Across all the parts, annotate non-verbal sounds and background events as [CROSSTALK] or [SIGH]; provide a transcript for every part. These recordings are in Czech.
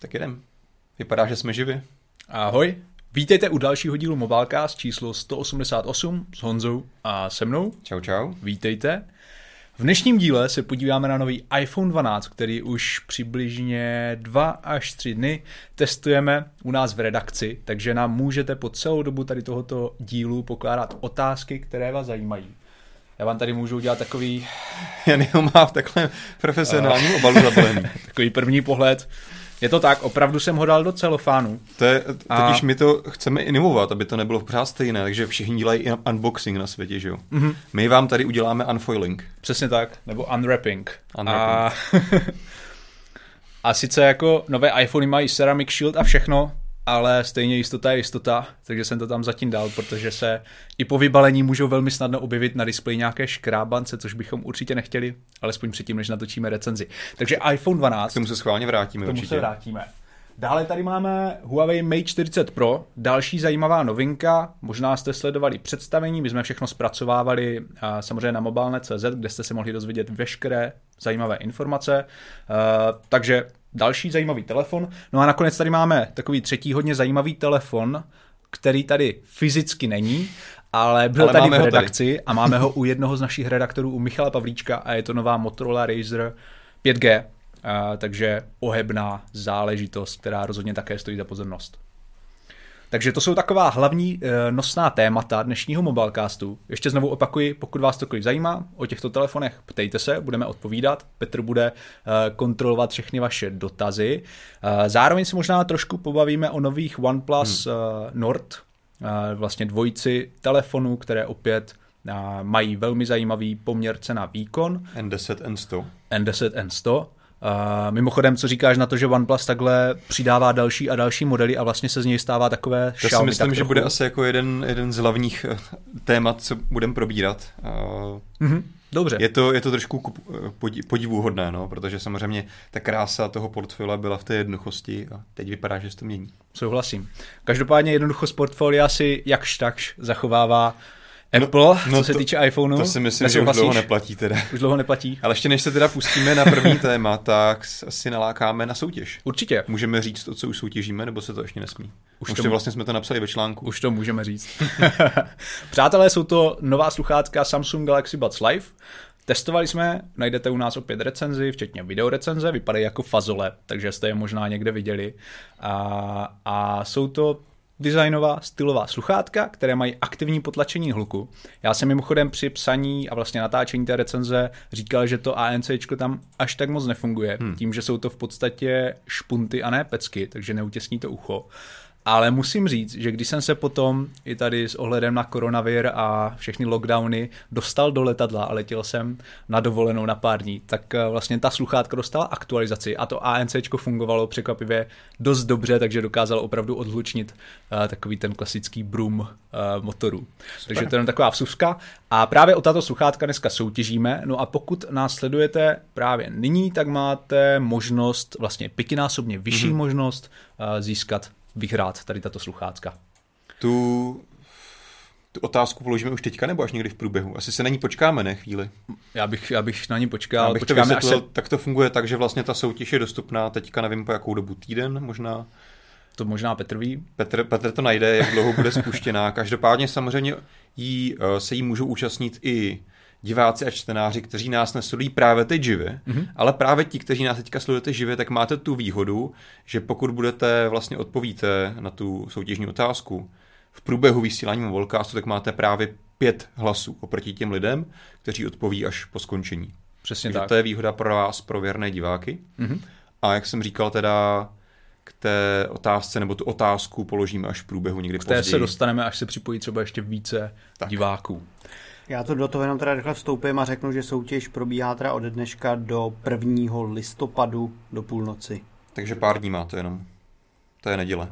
Tak jdem. Vypadá, že jsme živi. Ahoj, vítejte u dalšího dílu Mobilecast číslo 188 s Honzou a se mnou. Čau, čau. Vítejte. V dnešním díle se podíváme na nový iPhone 12, který už přibližně 2 až 3 dny testujeme u nás v redakci, takže nám můžete po celou dobu tady tohoto dílu pokládat otázky, které vás zajímají. Já vám tady můžu udělat takový... Jan ho má v takhle profesionálním obalu zabalený. takový první pohled. Je to tak, opravdu jsem ho dal do celofánu. To je, totiž a... my to chceme inovovat, aby to nebylo pořád stejné, takže všichni dělají unboxing na světě, že jo? Mm-hmm. My vám tady uděláme unfoiling. Přesně tak, nebo unwrapping. unwrapping. A... [LAUGHS] a sice jako nové iPhony mají ceramic shield a všechno, ale stejně jistota je jistota, takže jsem to tam zatím dal, protože se i po vybalení můžou velmi snadno objevit na displeji nějaké škrábance, což bychom určitě nechtěli, alespoň předtím, než natočíme recenzi. Takže iPhone 12. K tomu se schválně vrátíme K tomu určitě. se vrátíme. Dále tady máme Huawei Mate 40 Pro, další zajímavá novinka, možná jste sledovali představení, my jsme všechno zpracovávali samozřejmě na mobilne.cz, kde jste se mohli dozvědět veškeré zajímavé informace, takže další zajímavý telefon. No a nakonec tady máme takový třetí hodně zajímavý telefon, který tady fyzicky není, ale byl ale tady v redakci tady. a máme ho u jednoho z našich redaktorů, u Michala Pavlíčka a je to nová Motorola Razr 5G, a, takže ohebná záležitost, která rozhodně také stojí za pozornost. Takže to jsou taková hlavní e, nosná témata dnešního mobilecastu. Ještě znovu opakuji, pokud vás cokoliv zajímá o těchto telefonech, ptejte se, budeme odpovídat. Petr bude e, kontrolovat všechny vaše dotazy. E, zároveň si možná trošku pobavíme o nových OnePlus hmm. Nord, vlastně dvojici telefonů, které opět mají velmi zajímavý poměr cena výkon. N10, N100. N10, N100. Uh, mimochodem, co říkáš na to, že OnePlus takhle přidává další a další modely a vlastně se z něj stává takové To si myslím, že bude asi jako jeden, jeden z hlavních eh, témat, co budeme probírat. Uh, mm-hmm. Dobře. Je to, je to trošku eh, podivuhodné, no, protože samozřejmě ta krása toho portfolia byla v té jednoduchosti a teď vypadá, že se to mění. Souhlasím. Každopádně jednoduchost portfolia si jakž takž zachovává Apple, no, no co se to, týče iPhoneu. To si myslím, že už dlouho neplatí teda. Už dlouho neplatí. Ale ještě než se teda pustíme na první [LAUGHS] téma, tak asi nalákáme na soutěž. Určitě. Můžeme říct to, co už soutěžíme, nebo se to ještě nesmí? Už, už to vlastně jsme to napsali ve článku. Už to můžeme říct. [LAUGHS] Přátelé, jsou to nová sluchátka Samsung Galaxy Buds Live. Testovali jsme, najdete u nás opět recenzi, včetně videorecenze, vypadají jako fazole, takže jste je možná někde viděli. A, a jsou to designová stylová sluchátka, které mají aktivní potlačení hluku. Já jsem mimochodem při psaní a vlastně natáčení té recenze říkal, že to ANC tam až tak moc nefunguje, hmm. tím, že jsou to v podstatě špunty a ne pecky, takže neutěsní to ucho. Ale musím říct, že když jsem se potom i tady s ohledem na koronavir a všechny lockdowny dostal do letadla a letěl jsem na dovolenou na pár dní, tak eh, vlastně ta sluchátka dostala aktualizaci a to ANC fungovalo překvapivě dost dobře, takže dokázalo opravdu odhlučnit uh, takový ten klasický brum uh, motoru. Super. Takže to je taková vsuvka. A právě o tato sluchátka dneska soutěžíme. No a pokud nás sledujete právě nyní, tak máte možnost, vlastně pětinásobně vyšší mm-hmm. možnost uh, získat vyhrát tady tato sluchátka. Tu, tu otázku položíme už teďka nebo až někdy v průběhu? Asi se na ní počkáme, ne chvíli? Já bych, já bych na ní počkal. Abych to vysvětlil, se... tak to funguje tak, že vlastně ta soutěž je dostupná teďka, nevím po jakou dobu, týden možná? To možná Petr ví. Petr, Petr to najde, jak dlouho bude spuštěná. Každopádně samozřejmě jí, eh, se jí můžou účastnit i diváci a čtenáři, kteří nás nesledují právě teď živě, mm-hmm. ale právě ti, kteří nás teďka sledujete živě, tak máte tu výhodu, že pokud budete vlastně odpovíte na tu soutěžní otázku v průběhu vysílání Volcastu, tak máte právě pět hlasů oproti těm lidem, kteří odpoví až po skončení. Přesně Takže tak. to je výhoda pro vás, pro věrné diváky. Mm-hmm. A jak jsem říkal teda, k té otázce, nebo tu otázku položíme až v průběhu někdy K té později. se dostaneme, až se připojí třeba ještě více tak. diváků. Já to do toho jenom teda rychle vstoupím a řeknu, že soutěž probíhá teda od dneška do 1. listopadu do půlnoci. Takže pár dní má to jenom. To je neděle.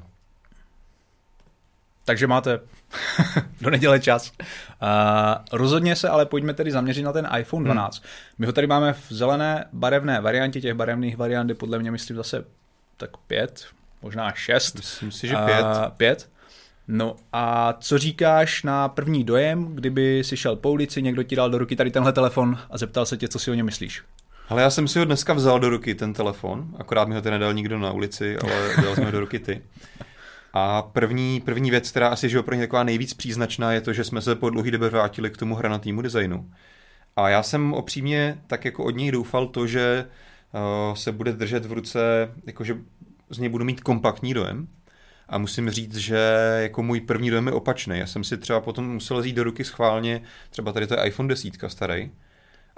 Takže máte [LAUGHS] do neděle čas. Uh, rozhodně se ale pojďme tedy zaměřit na ten iPhone 12. Hmm. My ho tady máme v zelené barevné variantě, těch barevných variant je podle mě myslím zase tak pět, možná šest. Myslím si, že pět. Uh, pět. No a co říkáš na první dojem, kdyby si šel po ulici, někdo ti dal do ruky tady tenhle telefon a zeptal se tě, co si o něm myslíš? Ale já jsem si ho dneska vzal do ruky, ten telefon, akorát mi ho ten nedal nikdo na ulici, ale dal jsem ho do ruky ty. A první, první věc, která asi že pro ně taková nejvíc příznačná, je to, že jsme se po dlouhé době vrátili k tomu hranatýmu designu. A já jsem opřímně tak jako od něj doufal to, že uh, se bude držet v ruce, jakože z něj budu mít kompaktní dojem. A musím říct, že jako můj první dojem je opačný. Já jsem si třeba potom musel vzít do ruky schválně, třeba tady to je iPhone 10 starý,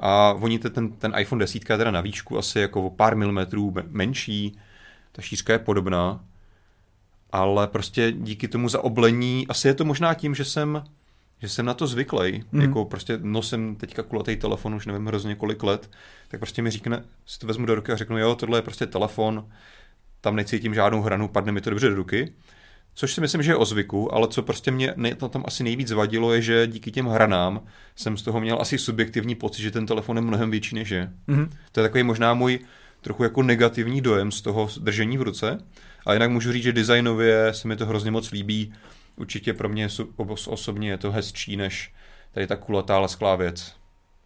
a oni ten, ten iPhone 10 je teda na výšku asi jako o pár milimetrů menší, ta šířka je podobná, ale prostě díky tomu zaoblení, asi je to možná tím, že jsem, že jsem na to zvyklý, mm. jako prostě nosím teďka kulatý telefon, už nevím hrozně kolik let, tak prostě mi říkne, si to vezmu do ruky a řeknu, jo, tohle je prostě telefon, tam necítím žádnou hranu, padne mi to dobře do ruky. Což si myslím, že je o zvyku, ale co prostě mě to tam asi nejvíc vadilo, je, že díky těm hranám jsem z toho měl asi subjektivní pocit, že ten telefon je mnohem větší než je. Mm-hmm. To je takový možná můj trochu jako negativní dojem z toho držení v ruce. A jinak můžu říct, že designově se mi to hrozně moc líbí. Určitě pro mě osobně je to hezčí než tady ta kulatá lesklá věc,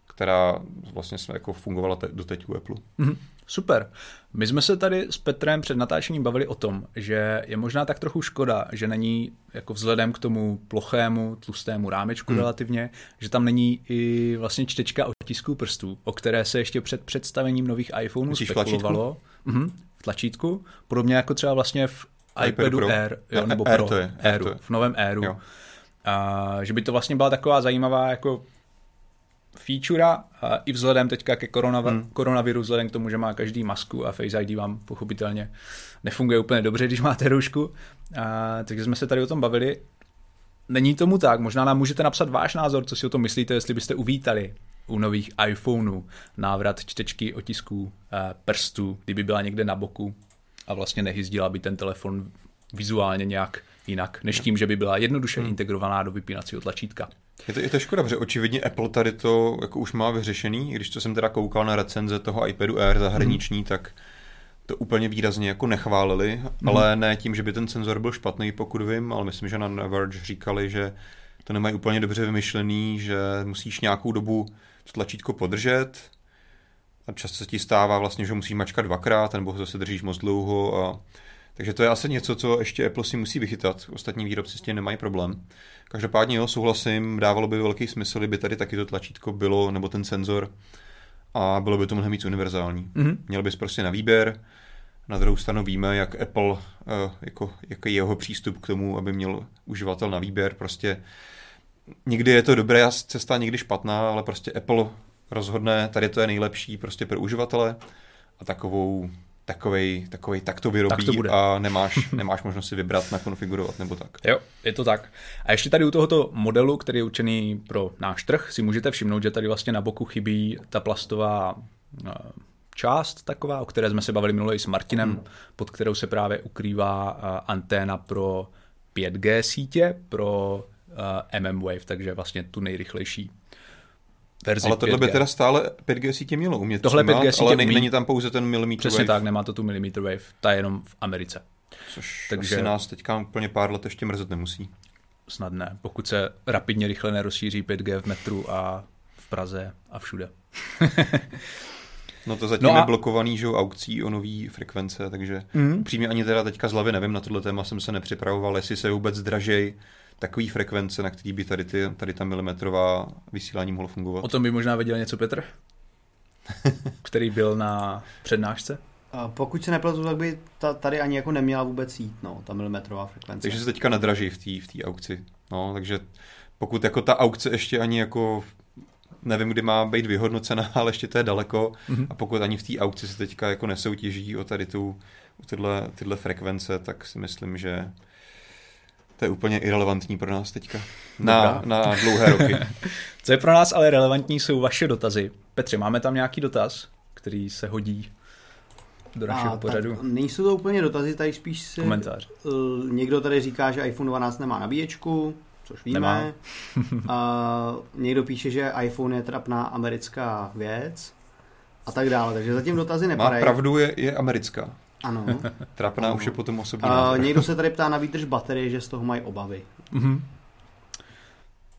která vlastně jsme jako fungovala te- doteď u Apple. Mm-hmm. Super. My jsme se tady s Petrem před natáčením bavili o tom, že je možná tak trochu škoda, že není jako vzhledem k tomu plochému, tlustému rámečku hmm. relativně, že tam není i vlastně čtečka otisků prstů, o které se ještě před představením nových iPhoneů Myslíš spekulovalo. Mhm, v tlačítku. Podobně jako třeba vlastně v iPadu Pro. Air, jo, nebo Air Pro, to je, Airu, to je. v novém Airu. Jo. A, že by to vlastně byla taková zajímavá jako feature a i vzhledem teďka ke koronav- hmm. koronaviru, vzhledem k tomu, že má každý masku a Face ID vám pochopitelně nefunguje úplně dobře, když máte roušku. A, takže jsme se tady o tom bavili. Není tomu tak, možná nám můžete napsat váš názor, co si o tom myslíte, jestli byste uvítali u nových iPhoneů návrat čtečky otisků prstů, kdyby byla někde na boku a vlastně nehyzdila by ten telefon vizuálně nějak jinak, než tím, že by byla jednoduše hmm. integrovaná do vypínacího tlačítka. Je to, je to škoda, protože očividně Apple tady to jako už má vyřešený, když to jsem teda koukal na recenze toho iPadu Air zahraniční, hmm. tak to úplně výrazně jako nechválili, hmm. ale ne tím, že by ten senzor byl špatný, pokud vím, ale myslím, že na Verge říkali, že to nemají úplně dobře vymyšlený, že musíš nějakou dobu to tlačítko podržet a často se ti stává vlastně, že musíš mačkat dvakrát, nebo ho zase držíš moc dlouho a takže to je asi něco, co ještě Apple si musí vychytat. Ostatní výrobci s tím nemají problém. Každopádně jo, souhlasím, dávalo by velký smysl, kdyby tady taky to tlačítko bylo, nebo ten senzor, a bylo by to mnohem víc univerzální. Mm-hmm. Měl bys prostě na výběr, na druhou stranu víme, jak Apple, eh, jako, jak je jeho přístup k tomu, aby měl uživatel na výběr. Prostě někdy je to dobré cesta, někdy špatná, ale prostě Apple rozhodne, tady to je nejlepší prostě pro uživatele a takovou takovej, takovej tak to vyrobí tak to bude. a nemáš, [LAUGHS] nemáš možnost si vybrat, nakonfigurovat nebo tak. Jo, je to tak. A ještě tady u tohoto modelu, který je určený pro náš trh, si můžete všimnout, že tady vlastně na boku chybí ta plastová eh, část taková, o které jsme se bavili minule i s Martinem, hmm. pod kterou se právě ukrývá eh, anténa pro 5G sítě, pro uh, MM Wave, takže vlastně tu nejrychlejší verzi Ale tohle 5G. by teda stále 5G sítě mělo umět Tohle přijímat, 5G sítě ale umí. není tam pouze ten millimeter Přesně wave. tak, nemá to tu millimeter wave, ta je jenom v Americe. Což Takže asi nás teďka úplně pár let ještě mrzet nemusí. Snad ne, pokud se rapidně rychle nerozšíří 5G v metru a v Praze a všude. [LAUGHS] No to zatím no a... je blokovaný, že aukcí o nový frekvence, takže mm. přímě ani teda teďka z hlavy nevím, na tohle téma jsem se nepřipravoval, jestli se vůbec dražej takový frekvence, na který by tady, ty, tady ta milimetrová vysílání mohlo fungovat. O tom by možná věděl něco Petr, [LAUGHS] který byl na přednášce. Pokud se nepletu, tak by ta, tady ani jako neměla vůbec jít, no, ta milimetrová frekvence. Takže se teďka nedraží v té v tý aukci. No, takže pokud jako ta aukce ještě ani jako nevím, kdy má být vyhodnocena, [LAUGHS] ale ještě to je daleko. Mm-hmm. A pokud ani v té aukci se teďka jako nesoutěží o tady tu, o tyhle, tyhle frekvence, tak si myslím, že to je úplně irrelevantní pro nás teďka. Na, na dlouhé roky. [LAUGHS] Co je pro nás ale relevantní, jsou vaše dotazy. Petře, máme tam nějaký dotaz, který se hodí do našeho A, pořadu? Nejsou to úplně dotazy, tady spíš si... Komentář. Uh, někdo tady říká, že iPhone 12 nemá nabíječku, což víme. Nemá. [LAUGHS] uh, někdo píše, že iPhone je trapná americká věc a tak dále, takže zatím dotazy nepadají. Má pravdu, je, je americká. Ano. [LAUGHS] Trapná ano. už je potom osobní. Uh, někdo se tady [LAUGHS] ptá na výdrž baterie, že z toho mají obavy. Mm-hmm.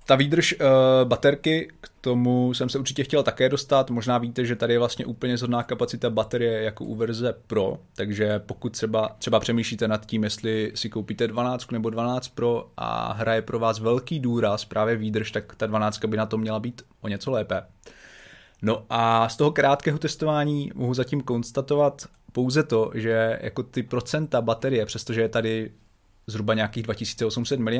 Ta výdrž uh, baterky, tomu jsem se určitě chtěl také dostat. Možná víte, že tady je vlastně úplně zhodná kapacita baterie jako u verze Pro, takže pokud třeba, třeba přemýšlíte nad tím, jestli si koupíte 12 nebo 12 Pro a hraje pro vás velký důraz, právě výdrž, tak ta 12 by na to měla být o něco lépe. No a z toho krátkého testování mohu zatím konstatovat pouze to, že jako ty procenta baterie, přestože je tady zhruba nějakých 2800 mAh,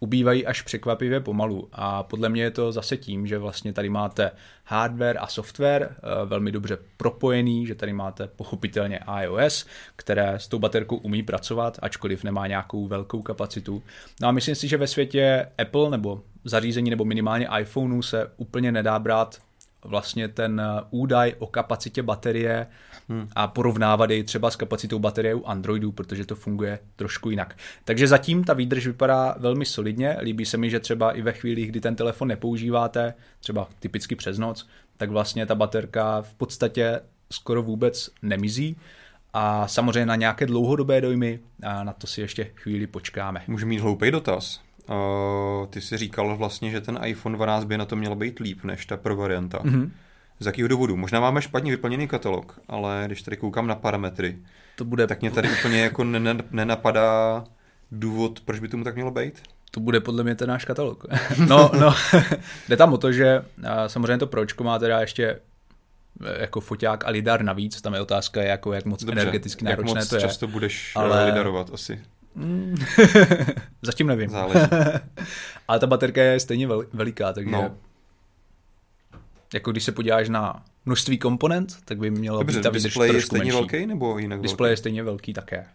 ubývají až překvapivě pomalu. A podle mě je to zase tím, že vlastně tady máte hardware a software eh, velmi dobře propojený, že tady máte pochopitelně iOS, které s tou baterkou umí pracovat, ačkoliv nemá nějakou velkou kapacitu. No a myslím si, že ve světě Apple nebo zařízení nebo minimálně iPhoneu se úplně nedá brát vlastně ten eh, údaj o kapacitě baterie hmm. a porovnávat jej třeba s kapacitou baterie u Androidu, protože to funguje trošku jinak. Takže zatím ta výdrž vypadá velmi solidně. Líbí se mi, že třeba i ve chvíli, kdy ten telefon nepoužíváte, třeba typicky přes noc, tak vlastně ta baterka v podstatě skoro vůbec nemizí. A samozřejmě na nějaké dlouhodobé dojmy, a na to si ještě chvíli počkáme. Můžu mít hloupý dotaz. Uh, ty jsi říkal vlastně, že ten iPhone 12 by na to měl být líp než ta pro varianta. Mm-hmm. Z jakého důvodu? Možná máme špatně vyplněný katalog, ale když tady koukám na parametry, to bude... tak mě tady úplně jako nenapadá důvod, proč by tomu tak mělo být. To bude podle mě ten náš katalog. [LAUGHS] no, no, [LAUGHS] jde tam o to, že samozřejmě to pročko má teda ještě e, jako foťák a lidar navíc, tam je otázka, jako jak moc Dobře, energeticky náročné jak moc to je. často budeš ale... lidarovat asi. Mm. [LAUGHS] Zatím nevím. [LAUGHS] Ale ta baterka je stejně veliká, takže no. jako když se podíváš na množství komponent, tak by mělo Dobře, být ta display je stejně menší. velký nebo jinak Display velký? je stejně velký také.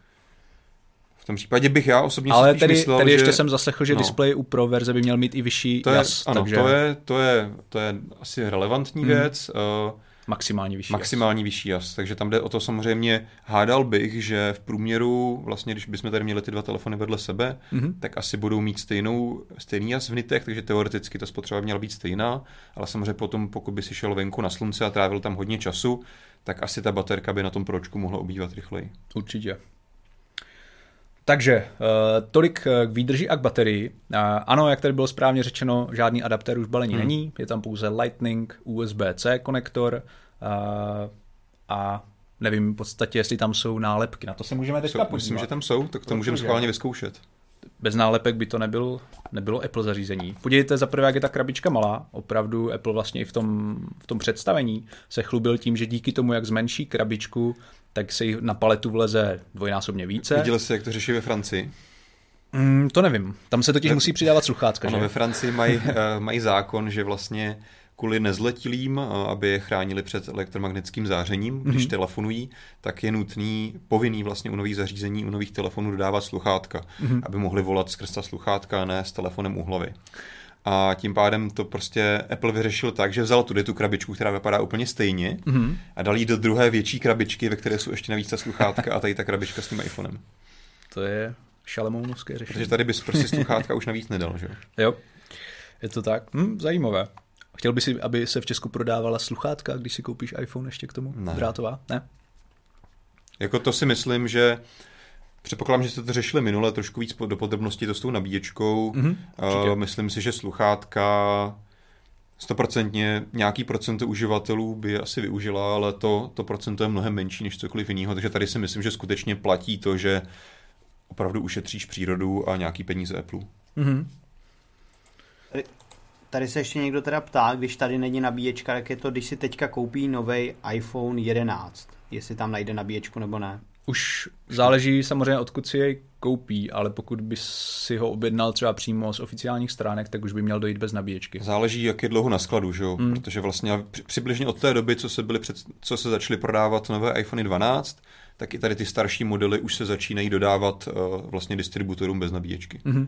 V tom případě bych já osobně Ale si tedy, myslel, tedy že... ještě jsem zaslechl, že no. display u Pro verze by měl mít i vyšší to je, jas. Ano, takže... to, je, to, je, to je asi relevantní hmm. věc. Uh, Maximální vyšší Maximální jas. vyšší jas. Takže tam jde o to samozřejmě, hádal bych, že v průměru, vlastně když bychom tady měli ty dva telefony vedle sebe, mm-hmm. tak asi budou mít stejnou, stejný jas v nitech, takže teoreticky ta spotřeba měla být stejná, ale samozřejmě potom, pokud by si šel venku na slunce a trávil tam hodně času, tak asi ta baterka by na tom pročku mohla obývat rychleji. Určitě. Takže eh, tolik eh, k výdrži a k baterii. Ano, jak tady bylo správně řečeno, žádný adaptér už balení hmm. není, je tam pouze Lightning, USB-C konektor a nevím v podstatě, jestli tam jsou nálepky. Na to se můžeme teďka podívat. Myslím, že tam jsou, tak to můžeme schválně vyzkoušet. Bez nálepek by to nebyl, nebylo Apple zařízení. Podívejte za prvé, jak je ta krabička malá. Opravdu Apple vlastně i v tom, v tom představení se chlubil tím, že díky tomu, jak zmenší krabičku, tak se jich na paletu vleze dvojnásobně více. Viděli jste, jak to řeší ve Francii? Mm, to nevím. Tam se totiž ve... musí přidávat sluchátka. Ano, že? ve Francii mají, uh, [LAUGHS] mají zákon, že vlastně kvůli nezletilým, uh, aby je chránili před elektromagnetickým zářením, když mm-hmm. telefonují, tak je nutný, povinný vlastně u nových zařízení, u nových telefonů dodávat sluchátka, mm-hmm. aby mohli volat skrz ta sluchátka a ne s telefonem u hlavy. A tím pádem to prostě Apple vyřešil tak, že vzal tudy tu krabičku, která vypadá úplně stejně mm-hmm. a dal jí do druhé větší krabičky, ve které jsou ještě navíc ta sluchátka a tady ta krabička s tím iPhonem. To je šalemounovské řešení. Protože tady bys prostě sluchátka už navíc nedal, že jo? Je to tak? Hm, zajímavé. Chtěl by si, aby se v Česku prodávala sluchátka, když si koupíš iPhone ještě k tomu? Ne. Drátová? Ne? Jako to si myslím, že Předpokládám, že jste to řešili minule trošku víc do podrobností to s tou nabíječkou. Mm-hmm, uh, myslím si, že sluchátka stoprocentně nějaký procento uživatelů by asi využila, ale to, to procento je mnohem menší než cokoliv jiného, takže tady si myslím, že skutečně platí to, že opravdu ušetříš přírodu a nějaký peníze Apple. Mm-hmm. Tady, tady se ještě někdo teda ptá, když tady není nabíječka, tak je to, když si teďka koupí nový iPhone 11, jestli tam najde nabíječku nebo ne. Už záleží samozřejmě, odkud si jej koupí, ale pokud by si ho objednal třeba přímo z oficiálních stránek, tak už by měl dojít bez nabíječky. Záleží, jak je dlouho na skladu, že jo? Mm. Protože vlastně přibližně od té doby, co se, byly před, co se začaly prodávat nové iPhone 12, tak i tady ty starší modely už se začínají dodávat uh, vlastně distributorům bez nabíječky. Mm-hmm.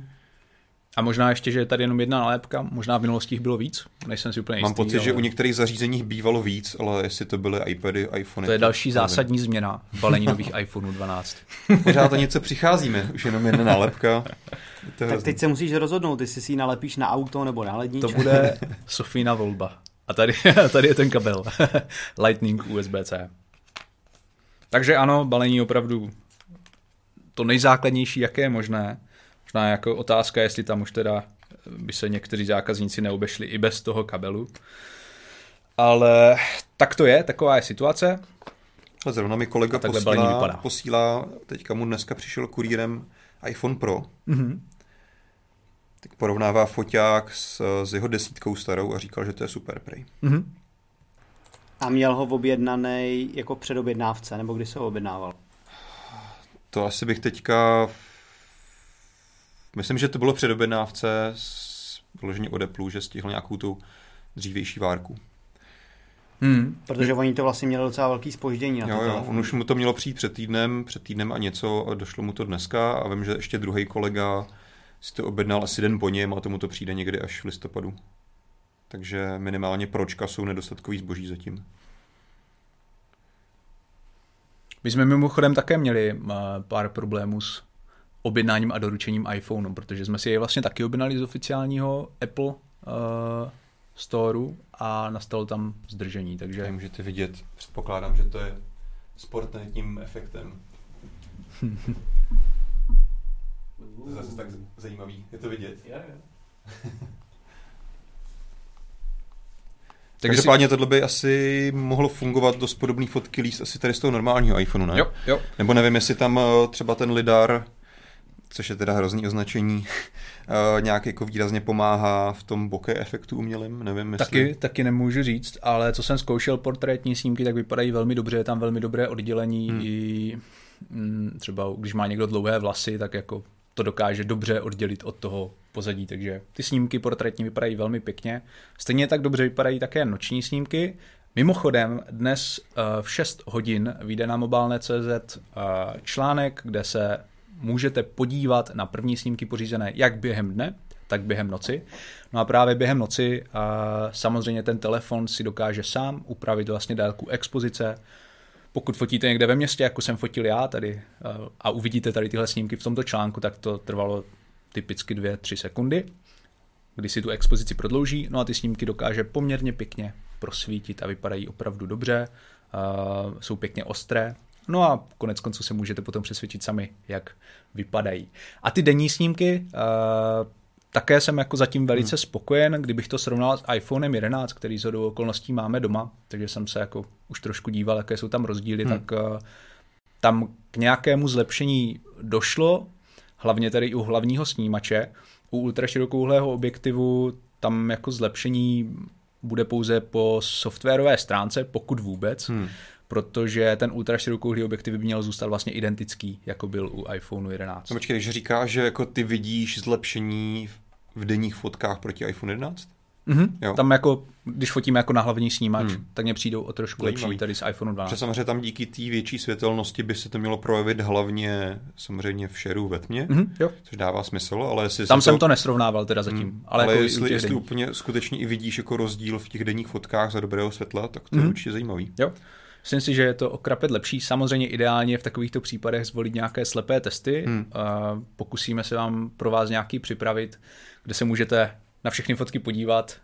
A možná ještě, že je tady jenom jedna nálepka, možná v minulosti jich bylo víc, nejsem si úplně Mám jistý, pocit, ale... že u některých zařízeních bývalo víc, ale jestli to byly iPady, iPhony. To je další zásadní změna balení nových iPhoneů 12. [LAUGHS] Pořád to něco přicházíme, už jenom jedna nálepka. tak teď se musíš rozhodnout, jestli si ji nalepíš na auto nebo na ledničku. To bude [LAUGHS] Sofína volba. A tady, [LAUGHS] tady je ten kabel. Lightning USB-C. Takže ano, balení opravdu to nejzákladnější, jaké je možné. Možná jako otázka, jestli tam už teda by se někteří zákazníci neobešli i bez toho kabelu. Ale tak to je, taková je situace. A zrovna mi kolega posílá, posílá, teďka mu dneska přišel kurýrem iPhone Pro. Mm-hmm. Tak porovnává foťák s, s jeho desítkou starou a říkal, že to je super prej. Mm-hmm. A měl ho objednaný jako předobjednávce, nebo kdy se ho objednával? To asi bych teďka... Myslím, že to bylo předobjednávce vloženě od Apple, že stihl nějakou tu dřívější várku. Hmm. Protože oni to vlastně měli docela velký spoždění na jo, jo, on už mu to mělo přijít před týdnem, před týdnem a něco a došlo mu to dneska a vím, že ještě druhý kolega si to objednal asi den po něm a tomu to přijde někdy až v listopadu. Takže minimálně pročka jsou nedostatkový zboží zatím. My jsme mimochodem také měli uh, pár problémů s objednáním a doručením iPhoneu, protože jsme si je vlastně taky objednali z oficiálního Apple uh, storeu a nastalo tam zdržení. Takže... Tady můžete vidět, předpokládám, že to je sportním efektem. to je zase tak zajímavý, je to vidět. Yeah, yeah. Takže Každopádně si... tohle by asi mohlo fungovat dost podobný fotky líst asi tady z toho normálního iPhoneu, ne? Jo, jo. Nebo nevím, jestli tam eh, třeba ten lidar, což je teda hrozný označení, uh, [LAUGHS] nějak jako výrazně pomáhá v tom bokeh efektu umělým, nevím jestli... Taky, taky nemůžu říct, ale co jsem zkoušel portrétní snímky, tak vypadají velmi dobře, je tam velmi dobré oddělení hmm. i mm, třeba když má někdo dlouhé vlasy, tak jako to dokáže dobře oddělit od toho pozadí, takže ty snímky portrétní vypadají velmi pěkně. Stejně tak dobře vypadají také noční snímky. Mimochodem, dnes uh, v 6 hodin vyjde na mobilné.cz uh, článek, kde se můžete podívat na první snímky pořízené jak během dne, tak během noci. No a právě během noci uh, samozřejmě ten telefon si dokáže sám upravit vlastně délku expozice, pokud fotíte někde ve městě, jako jsem fotil já tady a uvidíte tady tyhle snímky v tomto článku, tak to trvalo typicky 2-3 sekundy, kdy si tu expozici prodlouží, no a ty snímky dokáže poměrně pěkně prosvítit a vypadají opravdu dobře, jsou pěkně ostré, no a konec konců se můžete potom přesvědčit sami, jak vypadají. A ty denní snímky, také jsem jako zatím velice hmm. spokojen, kdybych to srovnal s iPhonem 11, který z okolností máme doma, takže jsem se jako už trošku díval, jaké jsou tam rozdíly, hmm. tak uh, tam k nějakému zlepšení došlo, hlavně tady u hlavního snímače. U ultraširokouhlého objektivu tam jako zlepšení bude pouze po softwarové stránce, pokud vůbec, hmm. Protože ten ultraširokouhlý objektiv by měl zůstat vlastně identický, jako byl u iPhoneu 11. No počkej, když říkáš, že jako ty vidíš zlepšení v denních fotkách proti iPhone 11? Mm-hmm. Jo. Tam jako, když fotíme jako na hlavní snímač, hmm. tak mě přijdou o trošku Zajímavý. lepší tady z iPhone 12. Protože samozřejmě tam díky té větší světelnosti by se to mělo projevit hlavně samozřejmě v šeru ve tmě, mm-hmm, jo. což dává smysl, ale jestli Tam jsem to... to nesrovnával teda zatím. Hmm. Ale, ale jako jestli, jestli úplně skutečně i vidíš jako rozdíl v těch denních fotkách za dobrého světla, tak to mm-hmm. je mhm. určitě zajímavý. Jo. Myslím si, že je to okrapet lepší. Samozřejmě ideálně v takovýchto případech zvolit nějaké slepé testy. Hmm. Pokusíme se vám pro vás nějaký připravit, kde se můžete na všechny fotky podívat,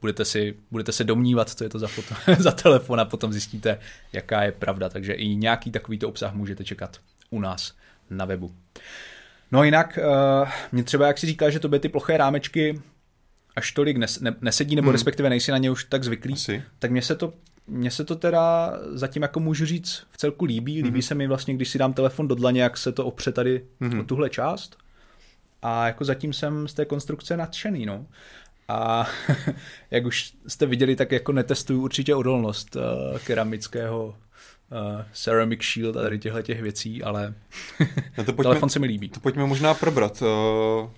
budete, si, budete se domnívat, co je to za, foto, [LAUGHS] za telefon a potom zjistíte, jaká je pravda. Takže i nějaký takovýto obsah můžete čekat u nás na webu. No a jinak, uh, mě třeba, jak si říká, že to by ty ploché rámečky až tolik nes, ne, nesedí, nebo hmm. respektive nejsi na ně už tak zvyklý, Asi. tak mně se to mně se to teda zatím jako můžu říct v celku líbí. Líbí mm-hmm. se mi vlastně, když si dám telefon do dlaně, jak se to opře tady mm-hmm. o tuhle část. A jako zatím jsem z té konstrukce nadšený, no. A [LAUGHS] jak už jste viděli, tak jako netestuju určitě odolnost uh, keramického uh, ceramic shield a tady těchto těch věcí, ale no to [LAUGHS] pojďme, telefon se mi líbí. To pojďme možná probrat. Uh,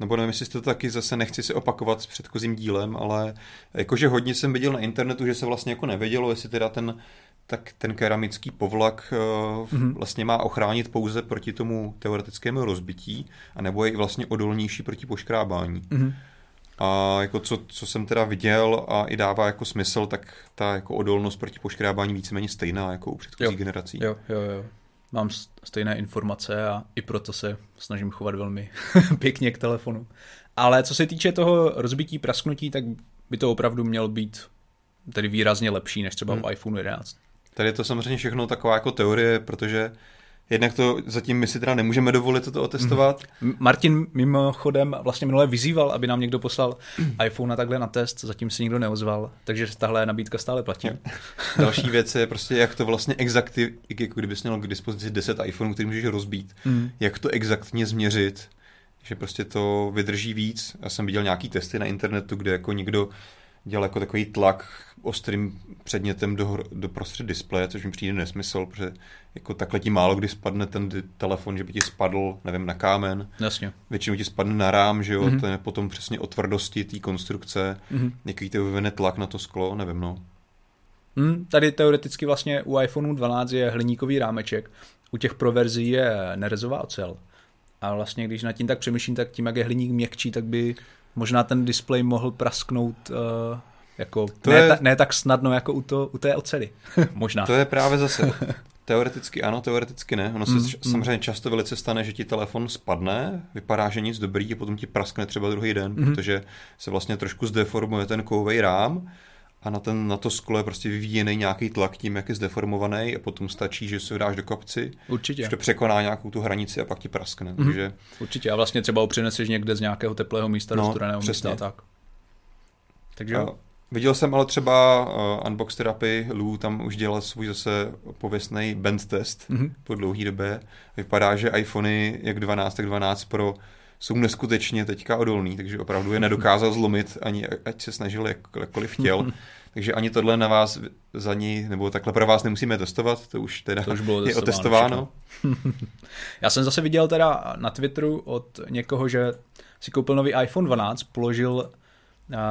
nebo nevím, jestli to taky zase nechci si opakovat s předchozím dílem, ale jakože hodně jsem viděl na internetu, že se vlastně jako nevědělo, jestli teda ten tak ten keramický povlak mm-hmm. vlastně má ochránit pouze proti tomu teoretickému rozbití, anebo je i vlastně odolnější proti poškrábání. Mm-hmm. A jako co, co jsem teda viděl a i dává jako smysl, tak ta jako odolnost proti poškrábání víceméně stejná jako u předchozí jo. generací. Jo, jo, jo. Mám stejné informace a i proto se snažím chovat velmi [LAUGHS] pěkně k telefonu. Ale co se týče toho rozbití, prasknutí, tak by to opravdu mělo být tedy výrazně lepší než třeba hmm. u iPhone 11. Tady je to samozřejmě všechno taková jako teorie, protože Jednak to zatím my si teda nemůžeme dovolit toto otestovat. M- Martin mimochodem vlastně minule vyzýval, aby nám někdo poslal [CLEARS THROAT] iPhone na takhle na test, zatím se nikdo neozval, takže tahle nabídka stále platí. Další věc je prostě, jak to vlastně exakty, jako kdybys měl k dispozici 10 iPhoneů, který můžeš rozbít, mm. jak to exaktně změřit, že prostě to vydrží víc. Já jsem viděl nějaký testy na internetu, kde jako někdo dělal jako takový tlak ostrým předmětem do, do prostřed displeje, což mi přijde nesmysl, protože jako takhle ti málo kdy spadne ten telefon, že by ti spadl, nevím, na kámen. Jasně. Většinou ti spadne na rám, že jo, mm-hmm. to je potom přesně o tvrdosti té konstrukce, mm-hmm. někdy to vyvine tlak na to sklo, nevím, no. Hmm, tady teoreticky vlastně u iPhoneu 12 je hliníkový rámeček, u těch pro verzí je nerezová ocel. A vlastně, když nad tím tak přemýšlím, tak tím, jak je hliník měkčí, tak by možná ten displej mohl prasknout uh, jako to ne, je... ta, ne tak snadno jako u, to, u té ocely. [LAUGHS] možná. To je právě zase. Teoreticky ano, teoreticky ne. Ono se mm, samozřejmě často velice stane, že ti telefon spadne, vypadá, že nic dobrý a potom ti praskne třeba druhý den, mm. protože se vlastně trošku zdeformuje ten kovový rám a na, ten, na to sklo je prostě vyvíjený nějaký tlak tím, jak je zdeformovaný a potom stačí, že si ho dáš do kapci. Určitě. Že to překoná nějakou tu hranici a pak ti praskne. Mm-hmm. Takže... Určitě a vlastně třeba ho přineseš někde z nějakého teplého místa no, do studeného místa tak. Takže a Viděl jsem ale třeba uh, Unbox Therapy, Lou tam už dělal svůj zase pověstný band test mm-hmm. po dlouhé době. Vypadá, že iPhony jak 12, tak 12 Pro jsou neskutečně teďka odolný, takže opravdu je nedokázal zlomit, ani ať se snažil jak, jakkoliv chtěl. [LAUGHS] takže ani tohle na vás za ní, nebo takhle pro vás nemusíme testovat, to už teda to už bylo je otestováno. [LAUGHS] Já jsem zase viděl teda na Twitteru od někoho, že si koupil nový iPhone 12, položil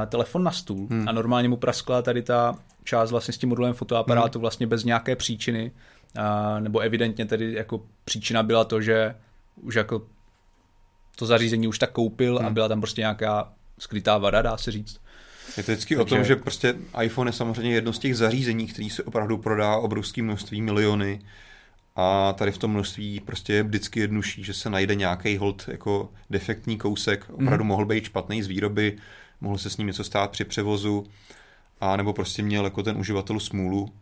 telefon na stůl hmm. a normálně mu praskla tady ta část vlastně s tím modulem fotoaparátu hmm. vlastně bez nějaké příčiny, a, nebo evidentně tedy jako příčina byla to, že už jako to zařízení už tak koupil hmm. a byla tam prostě nějaká skrytá vada, dá se říct. Je to vždycky Takže... o tom, že prostě iPhone je samozřejmě jedno z těch zařízení, který se opravdu prodá obrovské množství miliony a tady v tom množství prostě je vždycky jednodušší, že se najde nějaký hold jako defektní kousek, opravdu mm. mohl být špatný z výroby, mohl se s ním něco stát při převozu, a nebo prostě měl jako ten uživatel smůlu.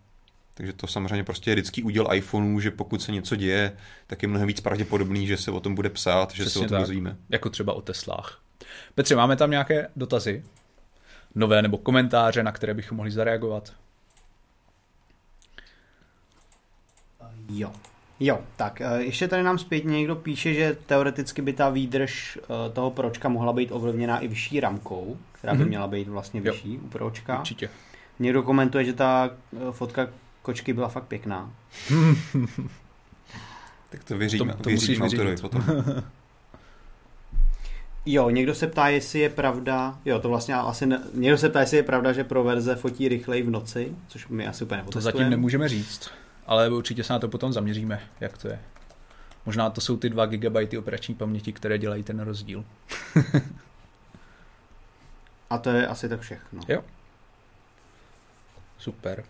Takže to samozřejmě prostě je vždycky úděl iPhoneu, že pokud se něco děje, tak je mnohem víc pravděpodobný, že se o tom bude psát, Přesně že se o tom dozvíme. Jako třeba o Teslách. Petře, máme tam nějaké dotazy? Nové nebo komentáře, na které bychom mohli zareagovat? Jo. Jo, tak eh, ještě tady nám zpětně někdo píše, že teoreticky by ta výdrž eh, toho pročka mohla být ovlivněná i vyšší ramkou, která by mm-hmm. měla být vlastně vyšší jo. u pročka. Určitě. Někdo komentuje, že ta eh, fotka kočky byla fakt pěkná. [LAUGHS] tak to vyříme, to, to vyříme autorovi potom. [LAUGHS] Jo, někdo se ptá, jestli je pravda, jo, to vlastně asi, ne, někdo se ptá, jestli je pravda, že pro verze fotí rychleji v noci, což my asi úplně To zatím nemůžeme říct ale určitě se na to potom zaměříme, jak to je. Možná to jsou ty 2 GB operační paměti, které dělají ten rozdíl. [LAUGHS] A to je asi tak všechno. Jo. Super.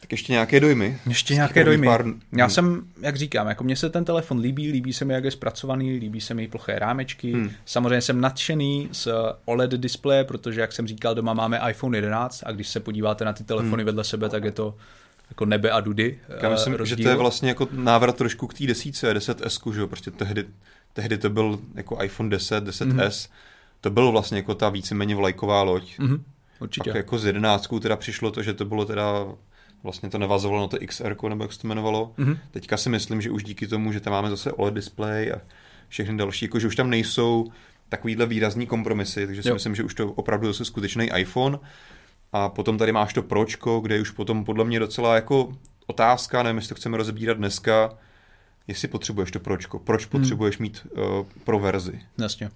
Tak ještě nějaké dojmy. Ještě nějaké dojmy. Pár... Já jsem, jak říkám, jako mně se ten telefon líbí, líbí se mi, jak je zpracovaný, líbí se mi ploché rámečky. Hmm. Samozřejmě jsem nadšený z OLED displeje, protože, jak jsem říkal, doma máme iPhone 11 a když se podíváte na ty telefony hmm. vedle sebe, tak je to jako nebe a dudy. Já myslím, rozdíl. že to je vlastně jako návrat trošku k té desíce, 10S, že jo, prostě tehdy, tehdy to byl jako iPhone 10, 10S, mm-hmm. to bylo vlastně jako ta víceméně vlajková loď. Mm-hmm. Určitě. Pak jako z 11 teda přišlo to, že to bylo teda vlastně to navazovalo na to XR, nebo jak se to jmenovalo. Mm-hmm. Teďka si myslím, že už díky tomu, že tam máme zase OLED display a všechny další, jako že už tam nejsou takovýhle výrazní kompromisy, takže si jo. myslím, že už to opravdu zase skutečný iPhone. A potom tady máš to pročko, kde je už potom podle mě docela jako otázka, nevím, jestli to chceme rozebírat dneska, jestli potřebuješ to pročko. Proč hmm. potřebuješ mít uh, pro verzi? Jasně.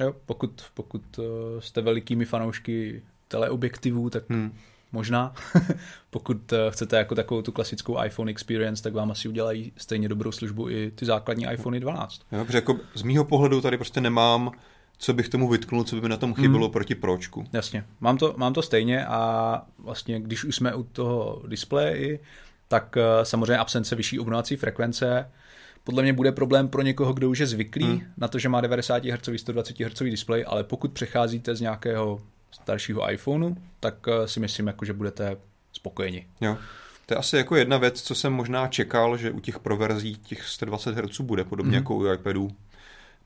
Jo, pokud, pokud uh, jste velikými fanoušky teleobjektivů, tak hmm. Možná. [LAUGHS] pokud uh, chcete jako takovou tu klasickou iPhone experience, tak vám asi udělají stejně dobrou službu i ty základní iPhony 12. Jo, protože jako z mýho pohledu tady prostě nemám co bych tomu vytknul, co by mi na tom chybilo hmm. proti pročku. Jasně, mám to, mám to stejně a vlastně když už jsme u toho displeje, tak eh, samozřejmě absence vyšší obnovací frekvence podle mě bude problém pro někoho, kdo už je zvyklý hmm. na to, že má 90 Hz, 120 Hz displej, ale pokud přecházíte z nějakého staršího iPhoneu, tak eh, si myslím, jako, že budete spokojeni. Jo. To je asi jako jedna věc, co jsem možná čekal, že u těch proverzí těch 120 Hz bude, podobně mm. jako u iPadů.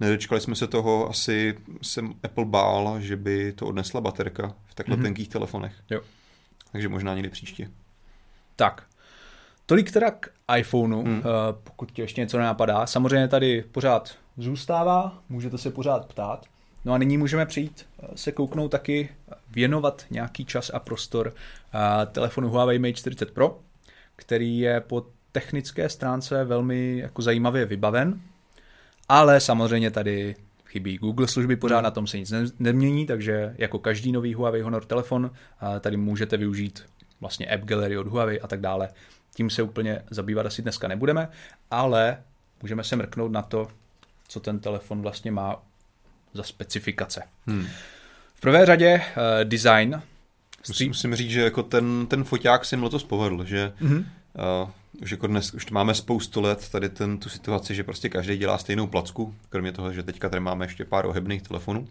Nedočkali jsme se toho, asi jsem Apple bál, že by to odnesla baterka v takhle mm-hmm. tenkých telefonech. Jo. Takže možná někdy příště. Tak, tolik teda k iPhoneu, hmm. pokud tě ještě něco nenapadá. Samozřejmě tady pořád zůstává, můžete se pořád ptát. No a nyní můžeme přijít eh, se kouknout taky, věnovat nějaký čas a prostor eh, telefonu Huawei Mate 40 Pro, který je po technické stránce velmi jako zajímavě vybaven, ale samozřejmě tady chybí Google služby, pořád hmm. na tom se nic nemění, takže jako každý nový Huawei Honor telefon tady můžete využít vlastně App Gallery od Huawei a tak dále. Tím se úplně zabývat asi dneska nebudeme, ale můžeme se mrknout na to, co ten telefon vlastně má za specifikace. Hmm. V prvé řadě uh, design. Musím, musím říct, že jako ten, ten foťák si letos povedl, že mm-hmm. uh, už jako dnes, už máme spoustu let tady ten, tu situaci, že prostě každý dělá stejnou placku, kromě toho, že teďka tady máme ještě pár ohebných telefonů.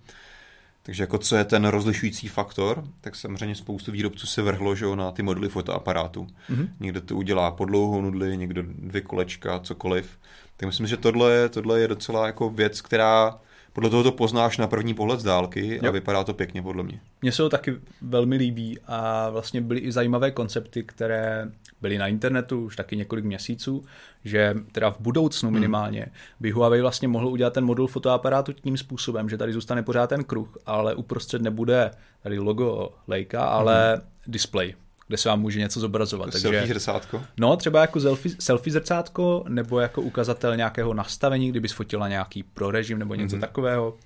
Takže jako co je ten rozlišující faktor, tak samozřejmě spoustu výrobců se vrhlo že na ty modely fotoaparátu. Mm-hmm. Někdo to udělá po dlouhou nudli, někdo dvě kolečka, cokoliv. Tak myslím, že tohle, tohle je docela jako věc, která podle toho to poznáš na první pohled z dálky a jo. vypadá to pěkně podle mě. Mně se to taky velmi líbí a vlastně byly i zajímavé koncepty, které byly na internetu už taky několik měsíců, že teda v budoucnu hmm. minimálně hmm. by Huawei vlastně mohl udělat ten modul fotoaparátu tím způsobem, že tady zůstane pořád ten kruh, ale uprostřed nebude tady logo Leica, ale hmm. display kde se vám může něco zobrazovat. Jako Takže, selfie zrcátko? No, třeba jako selfie, selfie zrcátko, nebo jako ukazatel nějakého nastavení, kdyby fotila nějaký pro režim nebo něco mm-hmm. takového.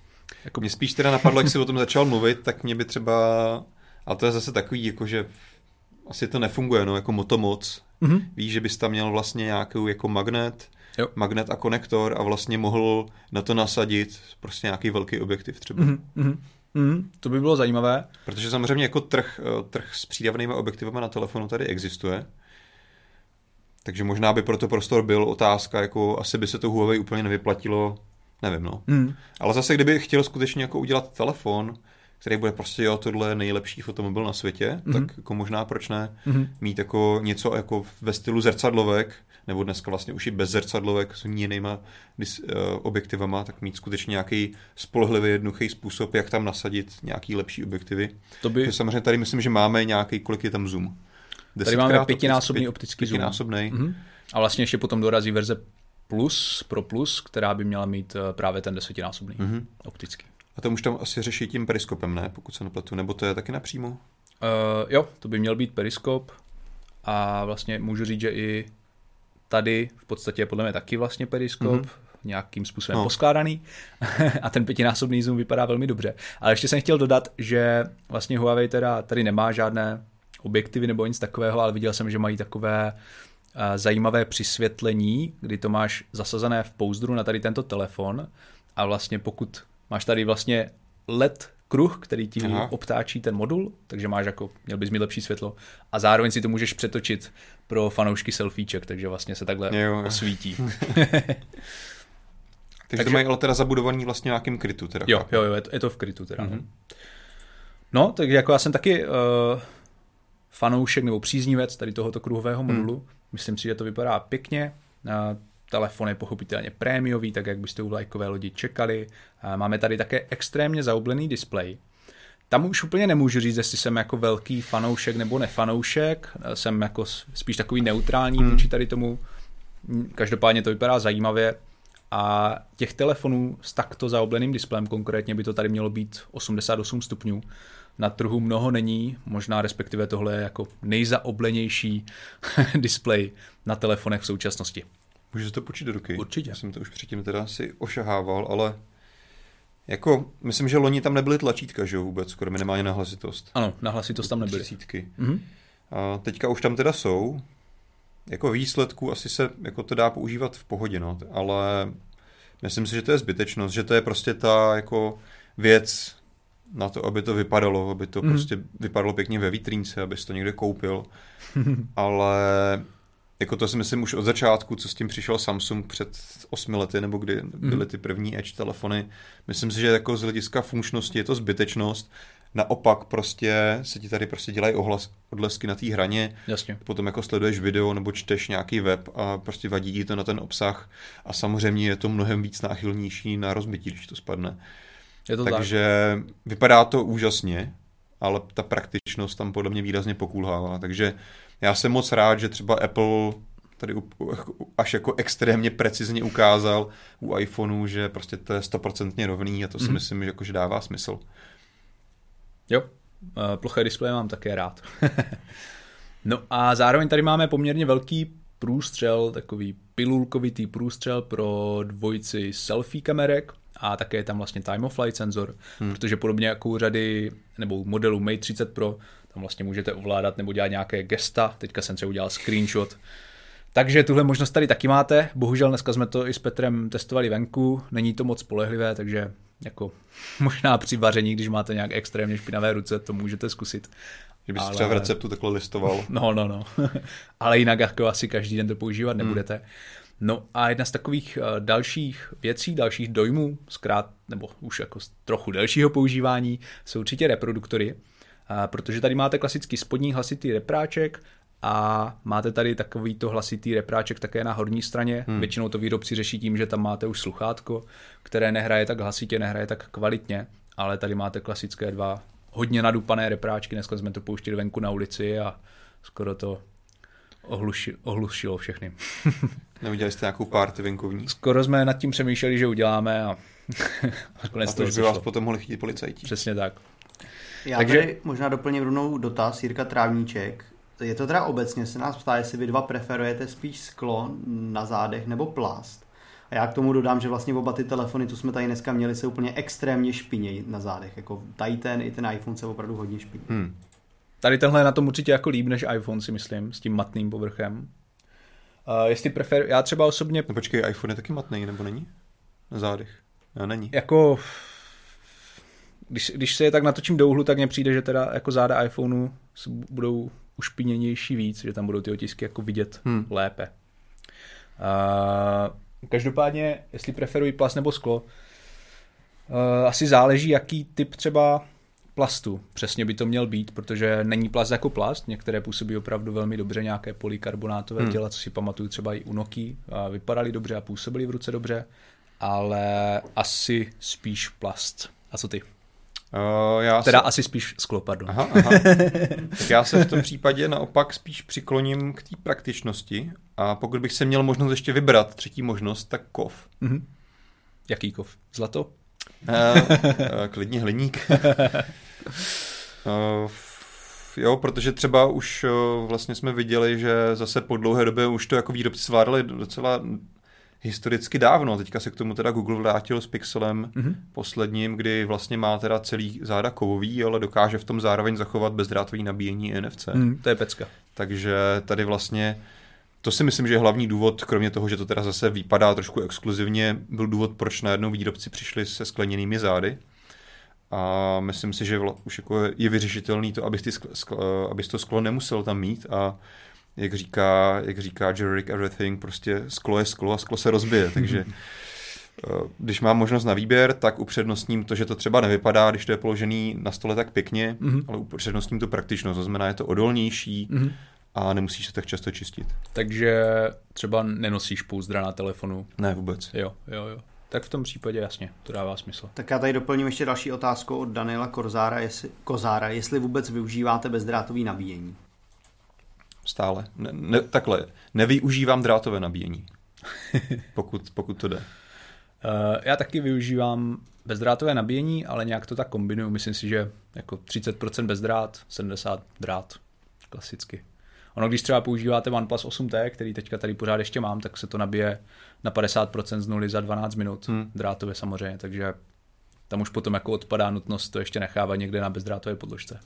Jako... Mě spíš teda napadlo, jak jsi o tom začal mluvit, tak mě by třeba, a to je zase takový, jako že asi to nefunguje, no, jako motomoc. Mm-hmm. Víš, že bys tam měl vlastně nějakou jako magnet, jo. magnet a konektor a vlastně mohl na to nasadit prostě nějaký velký objektiv třeba. Mm-hmm. Mm, to by bylo zajímavé. Protože samozřejmě jako trh, eh, trh s přídavnými objektivy na telefonu tady existuje. Takže možná by proto prostor byl otázka, jako asi by se to Huawei úplně nevyplatilo, nevím no. Mm. Ale zase, kdyby chtěl skutečně jako udělat telefon, který bude prostě, jo, tohle je nejlepší fotomobil na světě, mm-hmm. tak jako možná proč ne mm-hmm. mít jako něco jako ve stylu zrcadlovek, nebo dneska vlastně už i bez zrcadlovek s jinýma uh, objektivama, tak mít skutečně nějaký spolehlivý, jednoduchý způsob, jak tam nasadit nějaký lepší objektivy. To by... samozřejmě tady myslím, že máme nějaký, kolik je tam zoom. Tady máme pětinásobný optický zoom. Pětinásobný. Mm-hmm. A vlastně ještě potom dorazí verze Plus, Pro Plus, která by měla mít eh, právě ten desetinásobný mm-hmm. optický. A to už tam asi řeší tím periskopem, ne? Pokud se nepletu. Nebo to je taky napřímo? Uh, jo, to by měl být periskop. A vlastně můžu říct, že i tady v podstatě je podle mě taky vlastně periskop, mm-hmm. nějakým způsobem no. poskládaný [LAUGHS] a ten pětinásobný zoom vypadá velmi dobře. Ale ještě jsem chtěl dodat, že vlastně Huawei teda tady nemá žádné objektivy nebo nic takového, ale viděl jsem, že mají takové uh, zajímavé přisvětlení, kdy to máš zasazené v pouzdru na tady tento telefon a vlastně pokud máš tady vlastně LED kruh, který ti Aha. obtáčí ten modul, takže máš jako, měl bys mít lepší světlo a zároveň si to můžeš přetočit pro fanoušky selfieček, takže vlastně se takhle jo, jo. osvítí. takže, [LAUGHS] takže to mají ale teda zabudovaný vlastně nějakým krytu. Teda jo, jo, jo, je to, je to v krytu teda. Mm-hmm. No, takže jako já jsem taky uh, fanoušek nebo příznivec tady tohoto kruhového modulu. Mm. Myslím si, že to vypadá pěkně. Uh, telefon je pochopitelně prémiový, tak jak byste u vlajkové lodi čekali. Máme tady také extrémně zaoblený displej. Tam už úplně nemůžu říct, jestli jsem jako velký fanoušek nebo nefanoušek. Jsem jako spíš takový neutrální hmm. vůči tady tomu. Každopádně to vypadá zajímavě. A těch telefonů s takto zaobleným displejem konkrétně by to tady mělo být 88 stupňů. Na trhu mnoho není, možná respektive tohle je jako nejzaoblenější [LAUGHS] displej na telefonech v současnosti. Můžeš to počít do ruky? Určitě. Já jsem to už předtím teda si ošahával, ale jako, myslím, že loni tam nebyly tlačítka, že jo, vůbec, skoro minimálně na hlasitost. Ano, na hlasitost tam nebyly. Třicítky. Mm-hmm. A teďka už tam teda jsou. Jako výsledku asi se jako to dá používat v pohodě, no, ale myslím si, že to je zbytečnost, že to je prostě ta jako věc na to, aby to vypadalo, aby to mm-hmm. prostě vypadalo pěkně ve vitrínce, aby to někde koupil, [LAUGHS] ale jako to si myslím už od začátku, co s tím přišel Samsung před osmi lety, nebo kdy byly ty první Edge telefony. Myslím si, že jako z hlediska funkčnosti je to zbytečnost naopak prostě se ti tady prostě dělají ohlas, odlesky na té hraně, Jasně. potom jako sleduješ video nebo čteš nějaký web a prostě vadí ti to na ten obsah a samozřejmě je to mnohem víc náchylnější na rozbití, když to spadne. Je to Takže tak. vypadá to úžasně, ale ta praktičnost tam podle mě výrazně pokulhává. Takže já jsem moc rád, že třeba Apple tady až jako extrémně precizně ukázal u iPhoneu, že prostě to je stoprocentně rovný a to si mm. myslím, že, jako, že dává smysl. Jo, eh, ploché displeje mám také rád. [LAUGHS] no a zároveň tady máme poměrně velký průstřel, takový pilulkovitý průstřel pro dvojici selfie kamerek a také je tam vlastně time of flight senzor, hmm. protože podobně jako u řady nebo modelu Mate 30 Pro, tam vlastně můžete ovládat nebo dělat nějaké gesta, teďka jsem třeba udělal screenshot, takže tuhle možnost tady taky máte. Bohužel dneska jsme to i s Petrem testovali venku, není to moc spolehlivé, takže jako [LAUGHS] možná při vaření, když máte nějak extrémně špinavé ruce, to můžete zkusit. Že bys Ale... třeba v receptu takhle listoval. [LAUGHS] No, no, no. [LAUGHS] Ale jinak jako asi každý den to používat hmm. nebudete. Hmm. No a jedna z takových uh, dalších věcí, dalších dojmů, zkrát, nebo už jako z trochu delšího používání, jsou určitě reproduktory, uh, protože tady máte klasický spodní hlasitý repráček, a máte tady takovýto hlasitý repráček také na horní straně. Hmm. Většinou to výrobci řeší tím, že tam máte už sluchátko, které nehraje tak hlasitě, nehraje tak kvalitně, ale tady máte klasické dva hodně nadupané repráčky. Dneska jsme to pouštili venku na ulici a skoro to ohluši, ohlušilo všechny. [LAUGHS] Neudělali jste nějakou party venkovní? Skoro jsme nad tím přemýšleli, že uděláme a [LAUGHS] nakonec a to by vás potom mohli chytit policajti. Přesně tak. Já Takže... tady možná doplním rovnou dotaz Jirka Trávníček. Je to teda obecně, se nás ptá, jestli vy dva preferujete spíš sklo na zádech nebo plast. A já k tomu dodám, že vlastně oba ty telefony, co jsme tady dneska měli, se úplně extrémně špinějí na zádech. Jako tady ten i ten iPhone se opravdu hodně špiní. Hmm. Tady tenhle je na tom určitě jako líp než iPhone, si myslím, s tím matným povrchem. Uh, jestli prefer, já třeba osobně... No počkej, iPhone je taky matný, nebo není? Na zádech. Já není. Jako... Když, když se je tak natočím do úhlu, tak mně přijde, že teda jako záda iPhoneu budou ušpiněnější víc, že tam budou ty otisky jako vidět hmm. lépe. Uh, každopádně, jestli preferuji plast nebo sklo, uh, asi záleží, jaký typ třeba plastu přesně by to měl být, protože není plast jako plast, některé působí opravdu velmi dobře, nějaké polykarbonátové hmm. těla, co si pamatuju třeba i u Nokia, vypadaly dobře a působily v ruce dobře, ale asi spíš plast. A co ty? Uh, já teda se... asi spíš sklo, pardon. Aha, aha. [LAUGHS] tak já se v tom případě naopak spíš přikloním k té praktičnosti a pokud bych se měl možnost ještě vybrat třetí možnost, tak kov. Mm-hmm. Jaký kov? Zlato? Uh, uh, [LAUGHS] klidně hliník. [LAUGHS] uh, jo, protože třeba už uh, vlastně jsme viděli, že zase po dlouhé době už to jako výrobci zvládali docela historicky dávno. Teďka se k tomu teda Google vrátil s Pixelem mm-hmm. posledním, kdy vlastně má teda celý záda kovový, ale dokáže v tom zároveň zachovat bezdrátový nabíjení NFC. Mm, to je pecka. Takže tady vlastně to si myslím, že je hlavní důvod, kromě toho, že to teda zase vypadá trošku exkluzivně, byl důvod, proč najednou výrobci přišli se skleněnými zády. A myslím si, že už jako je vyřešitelný to, abys, ty skl, skl, abys to sklo nemusel tam mít a jak říká, jak říká Jerick Everything, prostě sklo je sklo a sklo se rozbije, [LAUGHS] takže eh, když mám možnost na výběr, tak upřednostním to, že to třeba nevypadá, když to je položený na stole tak pěkně, mm-hmm. ale upřednostním to praktičnost, to znamená, je to odolnější mm-hmm. a nemusíš se tak často čistit. Takže třeba nenosíš pouzdra na telefonu? Ne, vůbec. Jo, jo, jo. Tak v tom případě jasně, to dává smysl. Tak já tady doplním ještě další otázku od Daniela Korzára, jestli, Kozára, jestli vůbec využíváte bezdrátový nabíjení. Stále. Ne, ne, takhle, nevyužívám drátové nabíjení, [LAUGHS] pokud, pokud to jde. Uh, já taky využívám bezdrátové nabíjení, ale nějak to tak kombinuju. Myslím si, že jako 30% bezdrát, 70 drát, klasicky. Ono, když třeba používáte OnePlus 8T, který teďka tady pořád ještě mám, tak se to nabije na 50% z nuly za 12 minut, hmm. drátově samozřejmě, takže tam už potom jako odpadá nutnost to ještě nechávat někde na bezdrátové podložce.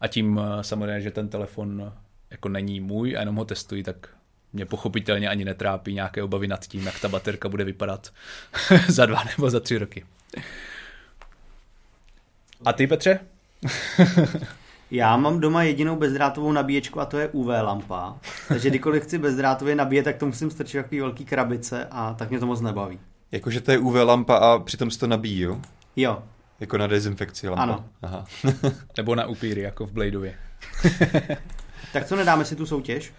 A tím eh, samozřejmě, že ten telefon jako není můj a jenom ho testuji, tak mě pochopitelně ani netrápí nějaké obavy nad tím, jak ta baterka bude vypadat [LAUGHS] za dva nebo za tři roky. A ty, Petře? [LAUGHS] Já mám doma jedinou bezdrátovou nabíječku a to je UV lampa. Takže kdykoliv chci bezdrátově nabíjet, tak to musím strčit takový velký krabice a tak mě to moc nebaví. Jakože to je UV lampa a přitom se to nabíjí, jo? Jo. Jako na dezinfekci lampa. Ano. Aha. [LAUGHS] Nebo na upíry, jako v Bladeově. [LAUGHS] Tak co nedáme si tu soutěž?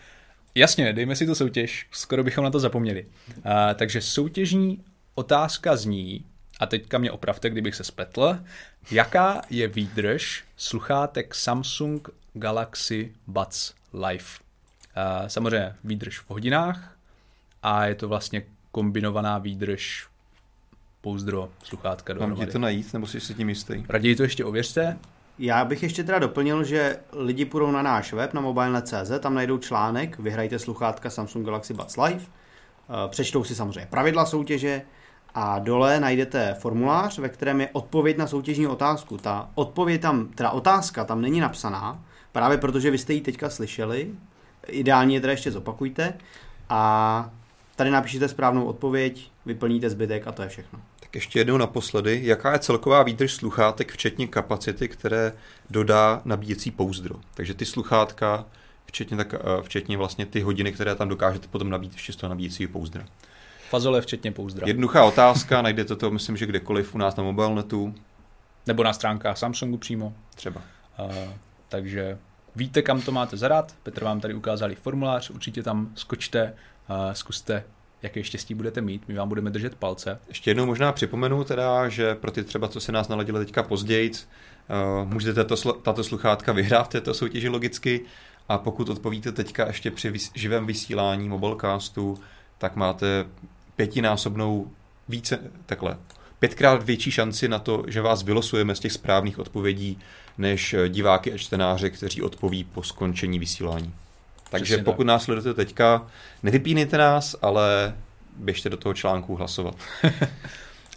Jasně, dejme si tu soutěž, skoro bychom na to zapomněli. Uh, takže soutěžní otázka zní, a teďka mě opravte, kdybych se spletl, jaká je výdrž sluchátek Samsung Galaxy Buds Live? Uh, samozřejmě výdrž v hodinách a je to vlastně kombinovaná výdrž pouzdro sluchátka Mám ti to najít, nebo jsi si tím jistý? Raději to ještě ověřte. Já bych ještě teda doplnil, že lidi půjdou na náš web na mobile.cz, tam najdou článek, vyhrajte sluchátka Samsung Galaxy Buds Live, Eh, přečtou si samozřejmě pravidla soutěže a dole najdete formulář, ve kterém je odpověď na soutěžní otázku. Ta odpověď tam, teda otázka tam není napsaná, právě protože vy jste ji teďka slyšeli, ideálně je teda ještě zopakujte a tady napíšete správnou odpověď, vyplníte zbytek a to je všechno. Tak ještě jednou naposledy, jaká je celková výdrž sluchátek, včetně kapacity, které dodá nabíjecí pouzdro. Takže ty sluchátka, včetně, tak, eh, včetně vlastně ty hodiny, které tam dokážete potom nabít ještě z toho nabíjecího pouzdra. Fazole včetně pouzdra. Jednoduchá otázka, [LAUGHS] najdete to, myslím, že kdekoliv u nás na mobilnetu, Nebo na stránkách Samsungu přímo. třeba. Uh, takže víte, kam to máte zadat. Petr vám tady ukázal i formulář, určitě tam skočte, uh, zkuste, jaké štěstí budete mít, my vám budeme držet palce. Ještě jednou možná připomenu teda, že pro ty třeba, co se nás naladili teďka později, uh, můžete tato, tato sluchátka vyhrát v této soutěži logicky a pokud odpovíte teďka ještě při vys- živém vysílání mobilecastu, tak máte pětinásobnou více, takhle, pětkrát větší šanci na to, že vás vylosujeme z těch správných odpovědí, než diváky a čtenáře, kteří odpoví po skončení vysílání. Takže Přesně pokud nás sledujete teďka, nevypínejte nás, ale běžte do toho článku hlasovat. [LAUGHS]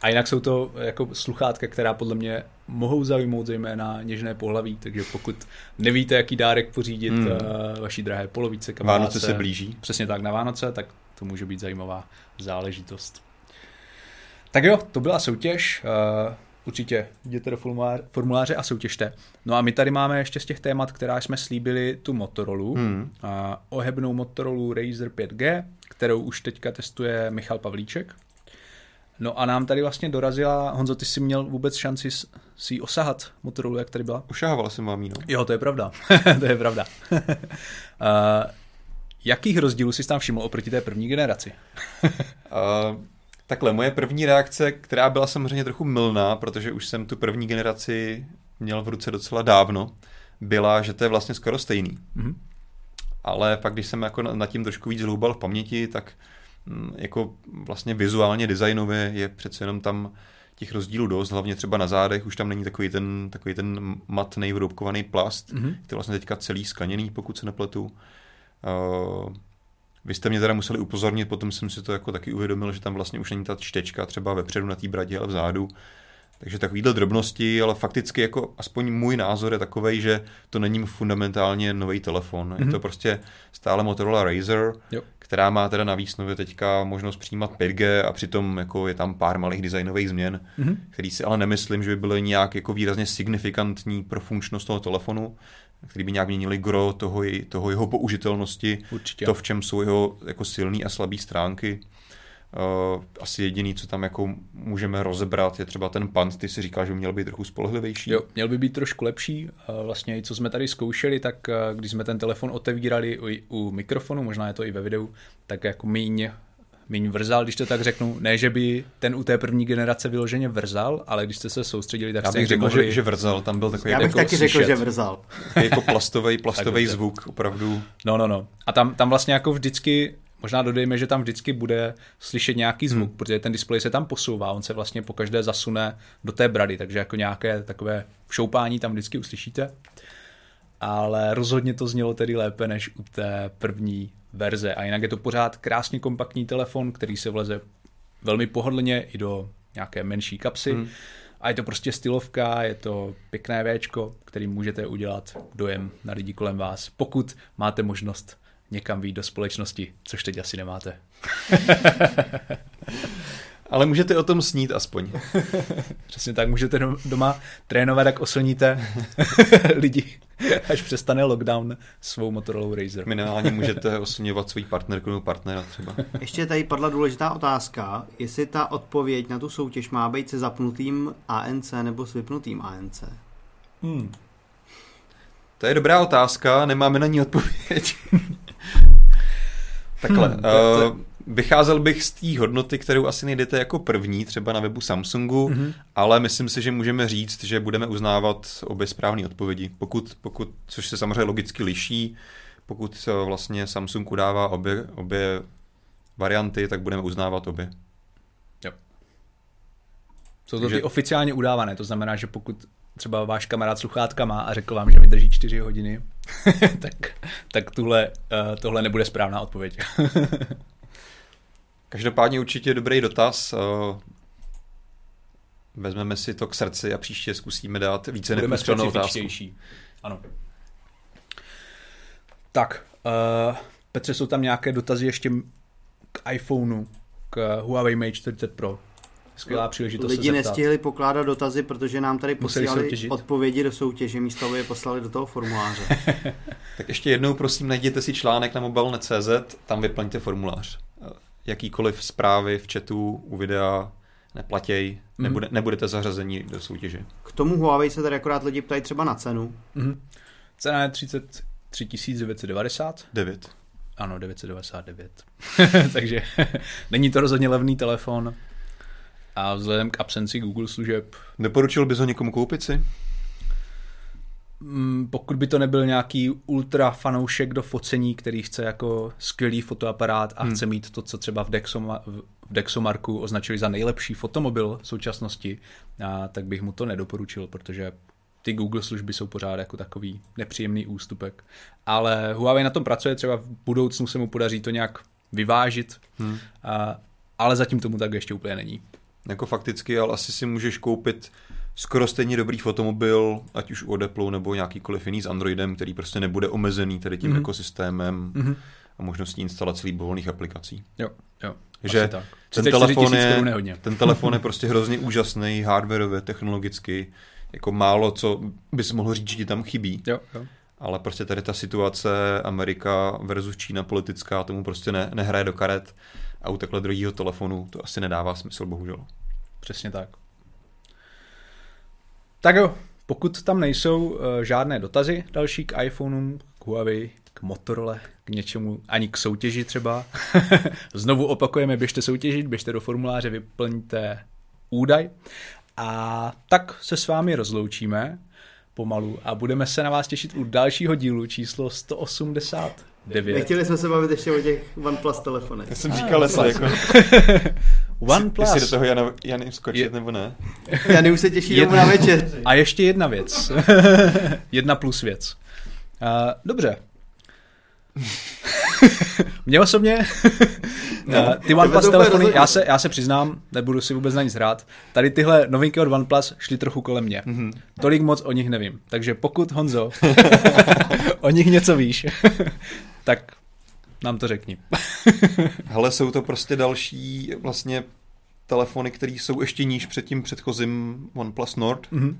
A jinak jsou to jako sluchátka, která podle mě mohou zaujmout zejména něžné pohlaví, takže pokud nevíte, jaký dárek pořídit Hmm. hmm. vaší drahé polovice, Vánoce se blíží. Přesně tak, na Vánoce, tak to může být zajímavá záležitost. Tak jo, to byla soutěž. Uh, určitě jděte do formuláře, a soutěžte. No a my tady máme ještě z těch témat, která jsme slíbili, tu Motorola. Hmm. A ohebnou Motorola Razer 5G, kterou už teďka testuje Michal Pavlíček. No a nám tady vlastně dorazila, Honzo, ty jsi měl vůbec šanci si ji osahat, Motorola, jak tady byla? Ušahoval jsem vám jí, no. Jo, to je pravda. [LAUGHS] to je pravda. uh, [LAUGHS] jakých rozdílů jsi tam všiml oproti té první generaci? [LAUGHS] Uh, takhle, moje první reakce, která byla samozřejmě trochu mylná, protože už jsem tu první generaci měl v ruce docela dávno, byla, že to je vlastně skoro stejný. Mhm. Ale pak, když jsem jako na- nad tím trošku víc hloubal v paměti, tak mm, jako vlastně vizuálně, designově je přece jenom tam těch rozdílů dost, hlavně třeba na zádech, už tam není takový ten, takový ten matný vroubkovaný plast, Mhm. je to vlastně teďka celý skleněný, pokud se nepletu. Uh, vy jste mě teda museli upozornit, potom jsem si to jako taky uvědomil, že tam vlastně už není ta čtečka třeba vepředu na té bradě, ale vzadu. Takže takovýhle drobnosti, ale fakticky jako aspoň můj názor je takový, že to není fundamentálně nový telefon. Je Mhm. to prostě stále Motorola Razer, Jo. která má teda navíc nově teďka možnost přijímat 5G a přitom jako je tam pár malých designových změn, Mhm. který si ale nemyslím, že by byly nějak jako výrazně signifikantní pro funkčnost toho telefonu, který by nějak měnili gro toho, jej- toho jeho použitelnosti, Určitě. to, v čem jsou jeho jako silné a slabé stránky. Uh, asi jediný, co tam jako můžeme rozebrat, je třeba ten pant, ty si říkal, že by měl být trochu spolehlivější. Jo, měl by být trošku lepší. A Vlastně i co jsme tady zkoušeli, tak eh, když jsme ten telefon otevírali u, u mikrofonu, možná je to i ve videu, tak jako míň, míň vrzal, když to tak řeknu. Ne, že by ten u té první generace vyloženě vrzal, ale když jste se soustředili, tak Já jste bych řekl, mohli... že, že vrzal, tam byl takový Já bych jako taky řekl, slyšet. že vrzal. [LAUGHS] jako plastový, plastový zvuk, opravdu. No, no, no. A tam, tam vlastně jako vždycky, možná dodejme, že tam vždycky bude slyšet nějaký zvuk, hmm. protože ten displej se tam posouvá, on se vlastně po každé zasune do té brady, takže jako nějaké takové šoupání tam vždycky uslyšíte. Ale rozhodně to znělo tedy lépe než u té první verze. A jinak je to pořád krásně kompaktní telefon, který se vleze velmi pohodlně i do nějaké menší kapsy. Hmm. A je to prostě stylovka, je to pěkné Včko, kterým můžete udělat dojem na lidi kolem vás, pokud máte možnost někam výjít do společnosti, což teď asi nemáte. [LAUGHS] Ale můžete o tom snít aspoň. [LAUGHS] Přesně tak, můžete doma trénovat, jak oslníte [LAUGHS] lidi, až přestane lockdown svou Motorola Razer. Minimálně [LAUGHS] můžete oslňovat svůj partnerku nebo partnera třeba. Ještě tady padla důležitá otázka, jestli ta odpověď na tu soutěž má být se zapnutým ANC nebo s vypnutým ANC. Hmm. To je dobrá otázka, nemáme na ní odpověď. Takhle, hmm, uh, vycházel bych z té hodnoty, kterou asi nejdete jako první, třeba na webu Samsungu, mm-hmm. ale myslím si, že můžeme říct, že budeme uznávat obě správné odpovědi. Pokud, pokud, což se samozřejmě logicky liší, pokud se vlastně Samsung udává obě, obě varianty, tak budeme uznávat obě. Jo. Jsou to Takže... ty oficiálně udávané, to znamená, že pokud třeba váš kamarád sluchátka má a řekl vám, že mi drží 4 hodiny, [LAUGHS] tak, tak tuhle, uh, tohle nebude správná odpověď. [LAUGHS] Každopádně určitě dobrý dotaz. Eh, vezmeme si to k srdci a příště zkusíme dát více neprůstřelnou otázku. Ano. Tak, uh, Petře, jsou tam nějaké dotazy ještě k iPhoneu, k Huawei Mate 40 Pro. Skvělá příležitost Lidi se nestihli pokládat dotazy, protože nám tady posílali odpovědi do soutěže, místo aby je poslali do toho formuláře. [LAUGHS] tak ještě jednou prosím najděte si článek na mobilne.cz, tam vyplňte formulář jakýkoliv zprávy v chatu, u videa neplatěj, mm. nebude, nebudete zařazení do soutěže. K tomu Huawei se tady akorát lidi ptají třeba na cenu. Mm. Cena je 33 990. 9. Ano, 999. [LAUGHS] Takže [LAUGHS] není to rozhodně levný telefon. A vzhledem k absenci Google služeb... Neporučil bys ho někomu koupit si? Mm, pokud by to nebyl nějaký ultra fanoušek do focení, který chce jako skvělý fotoaparát a hmm. chce mít to, co třeba v, Dexoma, v Dexomarku označili za nejlepší fotomobil v současnosti, a, tak bych mu to nedoporučil, protože ty Google služby jsou pořád jako takový nepříjemný ústupek. Ale Huawei na tom pracuje, třeba v budoucnu se mu podaří to nějak vyvážit, hmm. a, ale zatím tomu tak ještě úplně není. Jako fakticky, ale asi si můžeš koupit skoro stejně dobrý fotomobil, ať už od Apple nebo nějakýkoliv jiný s Androidem, který prostě nebude omezený tady tím mm-hmm. ekosystémem mm-hmm. a možností instalace libovolných aplikací. Jo, jo. Že tak. ten telefon, je, ten telefon je prostě hrozně úžasný, hardwareově, technologicky, jako málo co bys mohl říct, že ti tam chybí. Jo, jo. Ale prostě tady ta situace Amerika versus Čína politická tomu prostě ne, nehraje do karet a u takhle druhého telefonu to asi nedává smysl, bohužel. Přesně tak. Tak jo, pokud tam nejsou uh, žádné dotazy další k iPhoneům, k Huawei, k Motorola, k něčemu, ani k soutěži třeba. [LAUGHS] Znovu opakujeme, běžte soutěžit, běžte do formuláře, vyplňte údaj. A tak se s vámi rozloučíme pomalu a budeme se na vás těšit u dalšího dílu číslo 180 9. Nechtěli jsme se bavit ještě o těch OnePlus telefonech. Já jsem říkal, jestli jako... [LAUGHS] OnePlus. Jestli do toho Jana, Jany skočit, je... nebo ne? Jany už se těší jedna... na večer. A ještě jedna věc. [LAUGHS] jedna plus věc. Uh, dobře. [LAUGHS] Mně osobně no, [LAUGHS] ty OnePlus telefony, já se, já se přiznám, nebudu si vůbec na nic hrát, tady tyhle novinky od OnePlus šly trochu kolem mě. Mm-hmm. Tolik moc o nich nevím. Takže pokud, Honzo, [LAUGHS] o nich něco víš, tak nám to řekni. Hele, jsou to prostě další vlastně telefony, které jsou ještě níž před tím předchozím OnePlus Nord. Mm-hmm.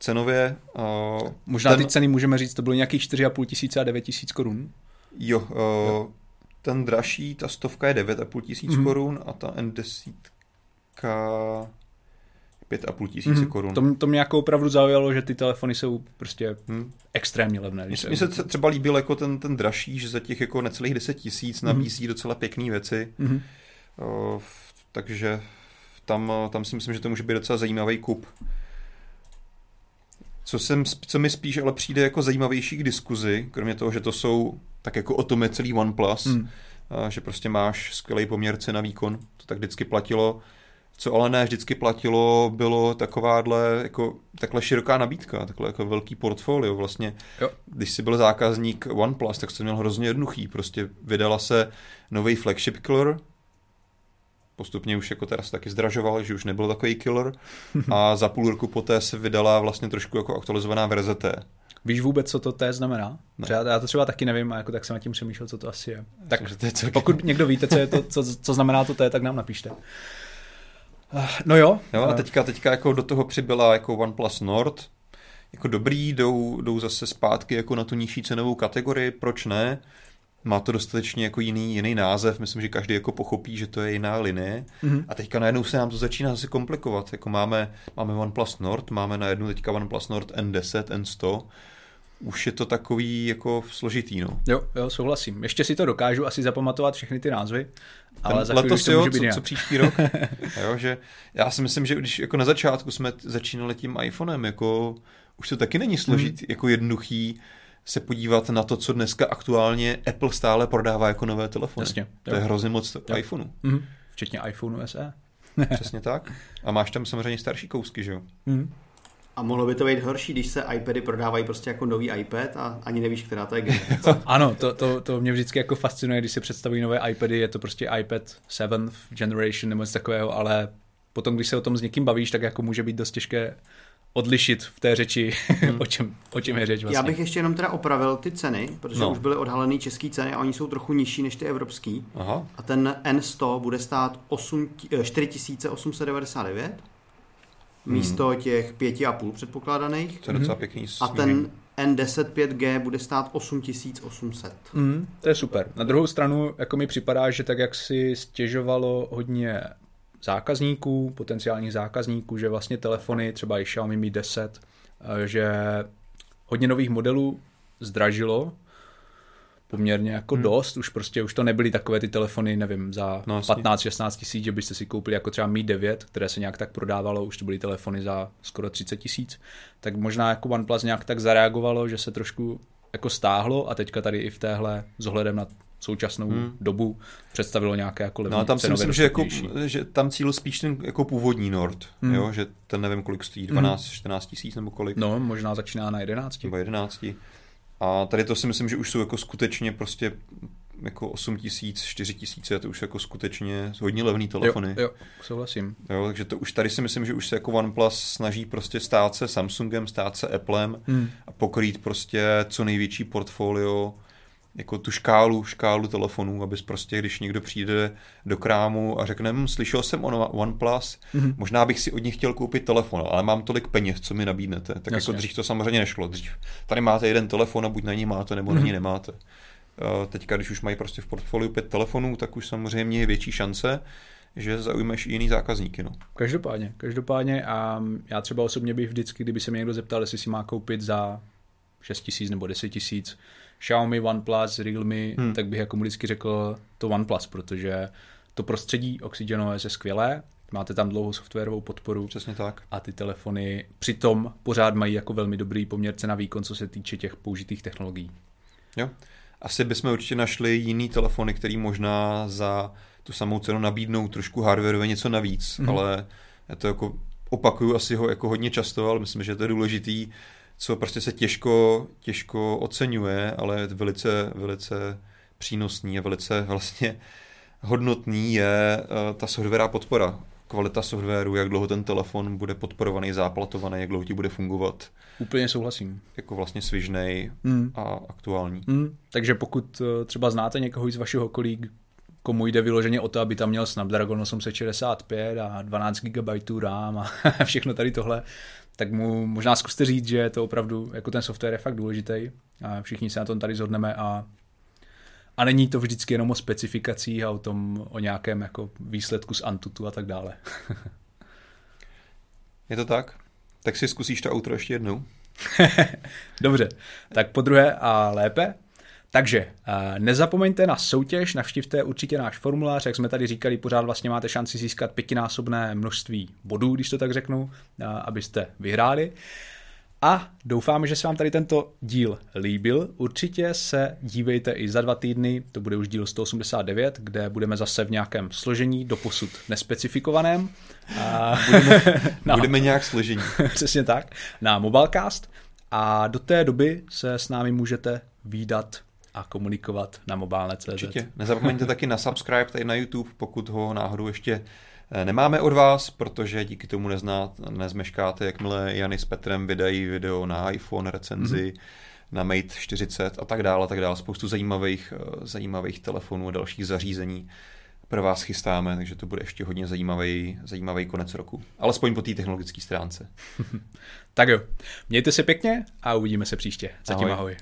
Cenově. Uh, Možná ten... ty ceny můžeme říct, to bylo nějakých 4,5 tisíce a 9 tisíc korun. Jo, uh, jo, ten dražší, ta stovka je 9,5 tisíc mm-hmm. korun a ta N10 5,5 tisíce mm-hmm. korun. To, to mě jako opravdu zaujalo, že ty telefony jsou prostě hmm. extrémně levné. Mně se třeba líbil jako ten, ten dražší, že za těch jako necelých 10 tisíc mhm. nabízí mm-hmm. docela pěkné věci. Mm-hmm. Uh, takže tam, tam si myslím, že to může být docela zajímavý kup. Co, jsem, co mi spíš ale přijde jako zajímavější k diskuzi, kromě toho, že to jsou tak jako o tom je celý OnePlus, mm. že prostě máš skvělý poměr cena výkon, to tak vždycky platilo. Co ale ne vždycky platilo, bylo takováhle, jako, takhle široká nabídka, takhle jako velký portfolio vlastně. Jo. Když jsi byl zákazník OnePlus, tak jsi měl hrozně jednoduchý. Prostě vydala se nový flagship killer, postupně už jako teraz taky zdražoval, že už nebyl takový killer [LAUGHS] a za půl roku poté se vydala vlastně trošku jako aktualizovaná verze T. Víš vůbec, co to T znamená? Ne. Třeba, já to třeba taky nevím a jako tak jsem nad tím přemýšlel, co to asi je. Tak to je pokud někdo víte, co, je to, co, co znamená to T, tak nám napište. No jo. jo a teďka, teďka jako do toho přibyla jako OnePlus Nord, jako dobrý, jdou, jdou zase zpátky jako na tu nižší cenovou kategorii, proč ne? Má to dostatečně jako jiný, jiný název, myslím, že každý jako pochopí, že to je jiná linie. Mm-hmm. A teďka najednou se nám to začíná zase komplikovat. Jako máme, máme OnePlus Nord, máme najednou teďka OnePlus Nord N10, N100, už je to takový jako složitý, no. Jo, jo, souhlasím. Ještě si to dokážu asi zapamatovat všechny ty názvy, ale Ten za letos jo, co, co, příští rok. [LAUGHS] jo, že já si myslím, že když jako na začátku jsme začínali tím iPhonem, jako už to taky není složit, hmm. jako jednoduchý se podívat na to, co dneska aktuálně Apple stále prodává jako nové telefony. Jasně, to jo. je hrozně moc jo. iPhoneu. Mm-hmm. Včetně iPhoneu SE. [LAUGHS] Přesně tak. A máš tam samozřejmě starší kousky, že jo? Mm. A mohlo by to být horší, když se iPady prodávají prostě jako nový iPad a ani nevíš, která to je generace. [LAUGHS] ano, to, to, to mě vždycky jako fascinuje, když se představují nové iPady, je to prostě iPad 7th generation nebo něco takového, ale potom, když se o tom s někým bavíš, tak jako může být dost těžké odlišit v té řeči, hmm. [LAUGHS] o, čem, o čem je řeč vlastně. Já bych ještě jenom teda opravil ty ceny, protože no. už byly odhalené české ceny a oni jsou trochu nižší než ty evropský. Aha. A ten N100 bude stát 8, 4899 místo hmm. těch 5,5 předpokládaných. To je docela pěkný. A ten N10 5G bude stát 8800. Mm, to je super. Na druhou stranu, jako mi připadá, že tak, jak si stěžovalo hodně zákazníků, potenciálních zákazníků, že vlastně telefony, třeba i Xiaomi Mi 10, eh, že hodně nových modelů zdražilo poměrně jako hmm. dost, už prostě už to nebyly takové ty telefony, nevím, za no, 15-16 tisíc, že byste si koupili jako třeba Mi 9, které se nějak tak prodávalo, už to byly telefony za skoro 30 tisíc, tak možná jako OnePlus nějak tak zareagovalo, že se trošku jako stáhlo a teďka tady i v téhle s ohledem na současnou hmm. dobu představilo nějaké jako levný, No a tam si myslím, že, jako, že tam cíl spíš ten jako původní Nord, hmm. jo, že ten nevím kolik stojí, 12-14 hmm. tisíc nebo kolik. No, možná začíná na 11. Nebo 11. A tady to si myslím, že už jsou jako skutečně prostě jako 8 tisíc, 4 tisíce, to už jako skutečně hodně levný telefony. Jo, jo, souhlasím. Jo, takže to už tady si myslím, že už se jako OnePlus snaží prostě stát se Samsungem, stát se Applem hmm. a pokrýt prostě co největší portfolio jako tu škálu, škálu telefonů, abys prostě, když někdo přijde do krámu a řekne, hm, slyšel jsem o OnePlus, mm-hmm. možná bych si od nich chtěl koupit telefon, ale mám tolik peněz, co mi nabídnete. Tak jako Jasně. jako dřív to samozřejmě nešlo. Dřív tady máte jeden telefon a buď na ní máte, nebo mm-hmm. na ní mhm. nemáte. Eh, teďka, když už mají prostě v portfoliu pět telefonů, tak už samozřejmě je větší šance, že zaujmeš i jiný zákazníky. No. Každopádně, každopádně a já třeba osobně bych vždycky, kdyby se mě někdo zeptal, jestli si má koupit za 6 tisíc nebo 10 tisíc, Xiaomi, OnePlus, Realme, hmm. tak bych jako vždycky řekl to OnePlus, protože to prostředí OxygenOS je skvělé, máte tam dlouhou softwarovou podporu. Přesně tak. A ty telefony přitom pořád mají jako velmi dobrý poměr cena výkon, co se týče těch použitých technologií. Jo. Asi bychom určitě našli jiný telefony, který možná za tu samou cenu nabídnou trošku hardwareově něco navíc, mm-hmm. ale já to jako opakuju asi ho jako hodně často, ale myslím, že to je důležitý co prostě se těžko, těžko oceňuje, ale je velice, velice přínosný a velice vlastně hodnotný je uh, ta softwarová podpora. Kvalita softwaru, jak dlouho ten telefon bude podporovaný, záplatovaný, jak dlouho ti bude fungovat. Úplně souhlasím. Jako vlastně svižnej mm. a aktuální. Mm. Takže pokud uh, třeba znáte někoho z vašeho okolí, komu jde vyloženě o to, aby tam měl Snapdragon 865 a 12 GB RAM a [LAUGHS] všechno tady tohle, tak mu možná zkuste říct, že to opravdu, jako ten software je fakt důležitý a všichni se na tom tady zhodneme a a není to vždycky jenom o specifikacích a o tom, o nějakém jako výsledku z Antutu a tak dále. [LAUGHS] je to tak? Tak si zkusíš to outro ještě jednou. [LAUGHS] Dobře, tak po druhé a lépe. Takže eh, nezapomeňte na soutěž, navštivte určitě náš formulář, jak jsme tady říkali, pořád vlastně máte šanci získat pětinásobné množství bodů, když to tak řeknu, eh, abyste vyhráli. A doufáme, že se vám tady tento díl líbil. Určitě se dívejte i za dva týdny, to bude už díl 189, kde budeme zase v nějakém složení, doposud nespecifikovaném. A... [LAUGHS] Budeme, no. budeme nějak složení. [LAUGHS] Přesně tak, na Mobilecast. A do té doby se s námi můžete výdat a komunikovat na mobilné.cz. Určitě. Nezapomeňte taky na subscribe tady na YouTube, pokud ho náhodou ještě eh, nemáme od vás, protože díky tomu neznát, nezmeškáte, jakmile Jany s Petrem vydají video na iPhone, recenzi, mm-hmm. na Mate 40 a tak dále, a tak dále. Spoustu zajímavých, eh, zajímavých telefonů a dalších zařízení pro vás chystáme, takže to bude ještě hodně zajímavý, zajímavý konec roku. Alespoň po té technologické stránce. [LAUGHS] tak jo, mějte se pěkně a uvidíme se příště. Zatím ahoj. ahoj.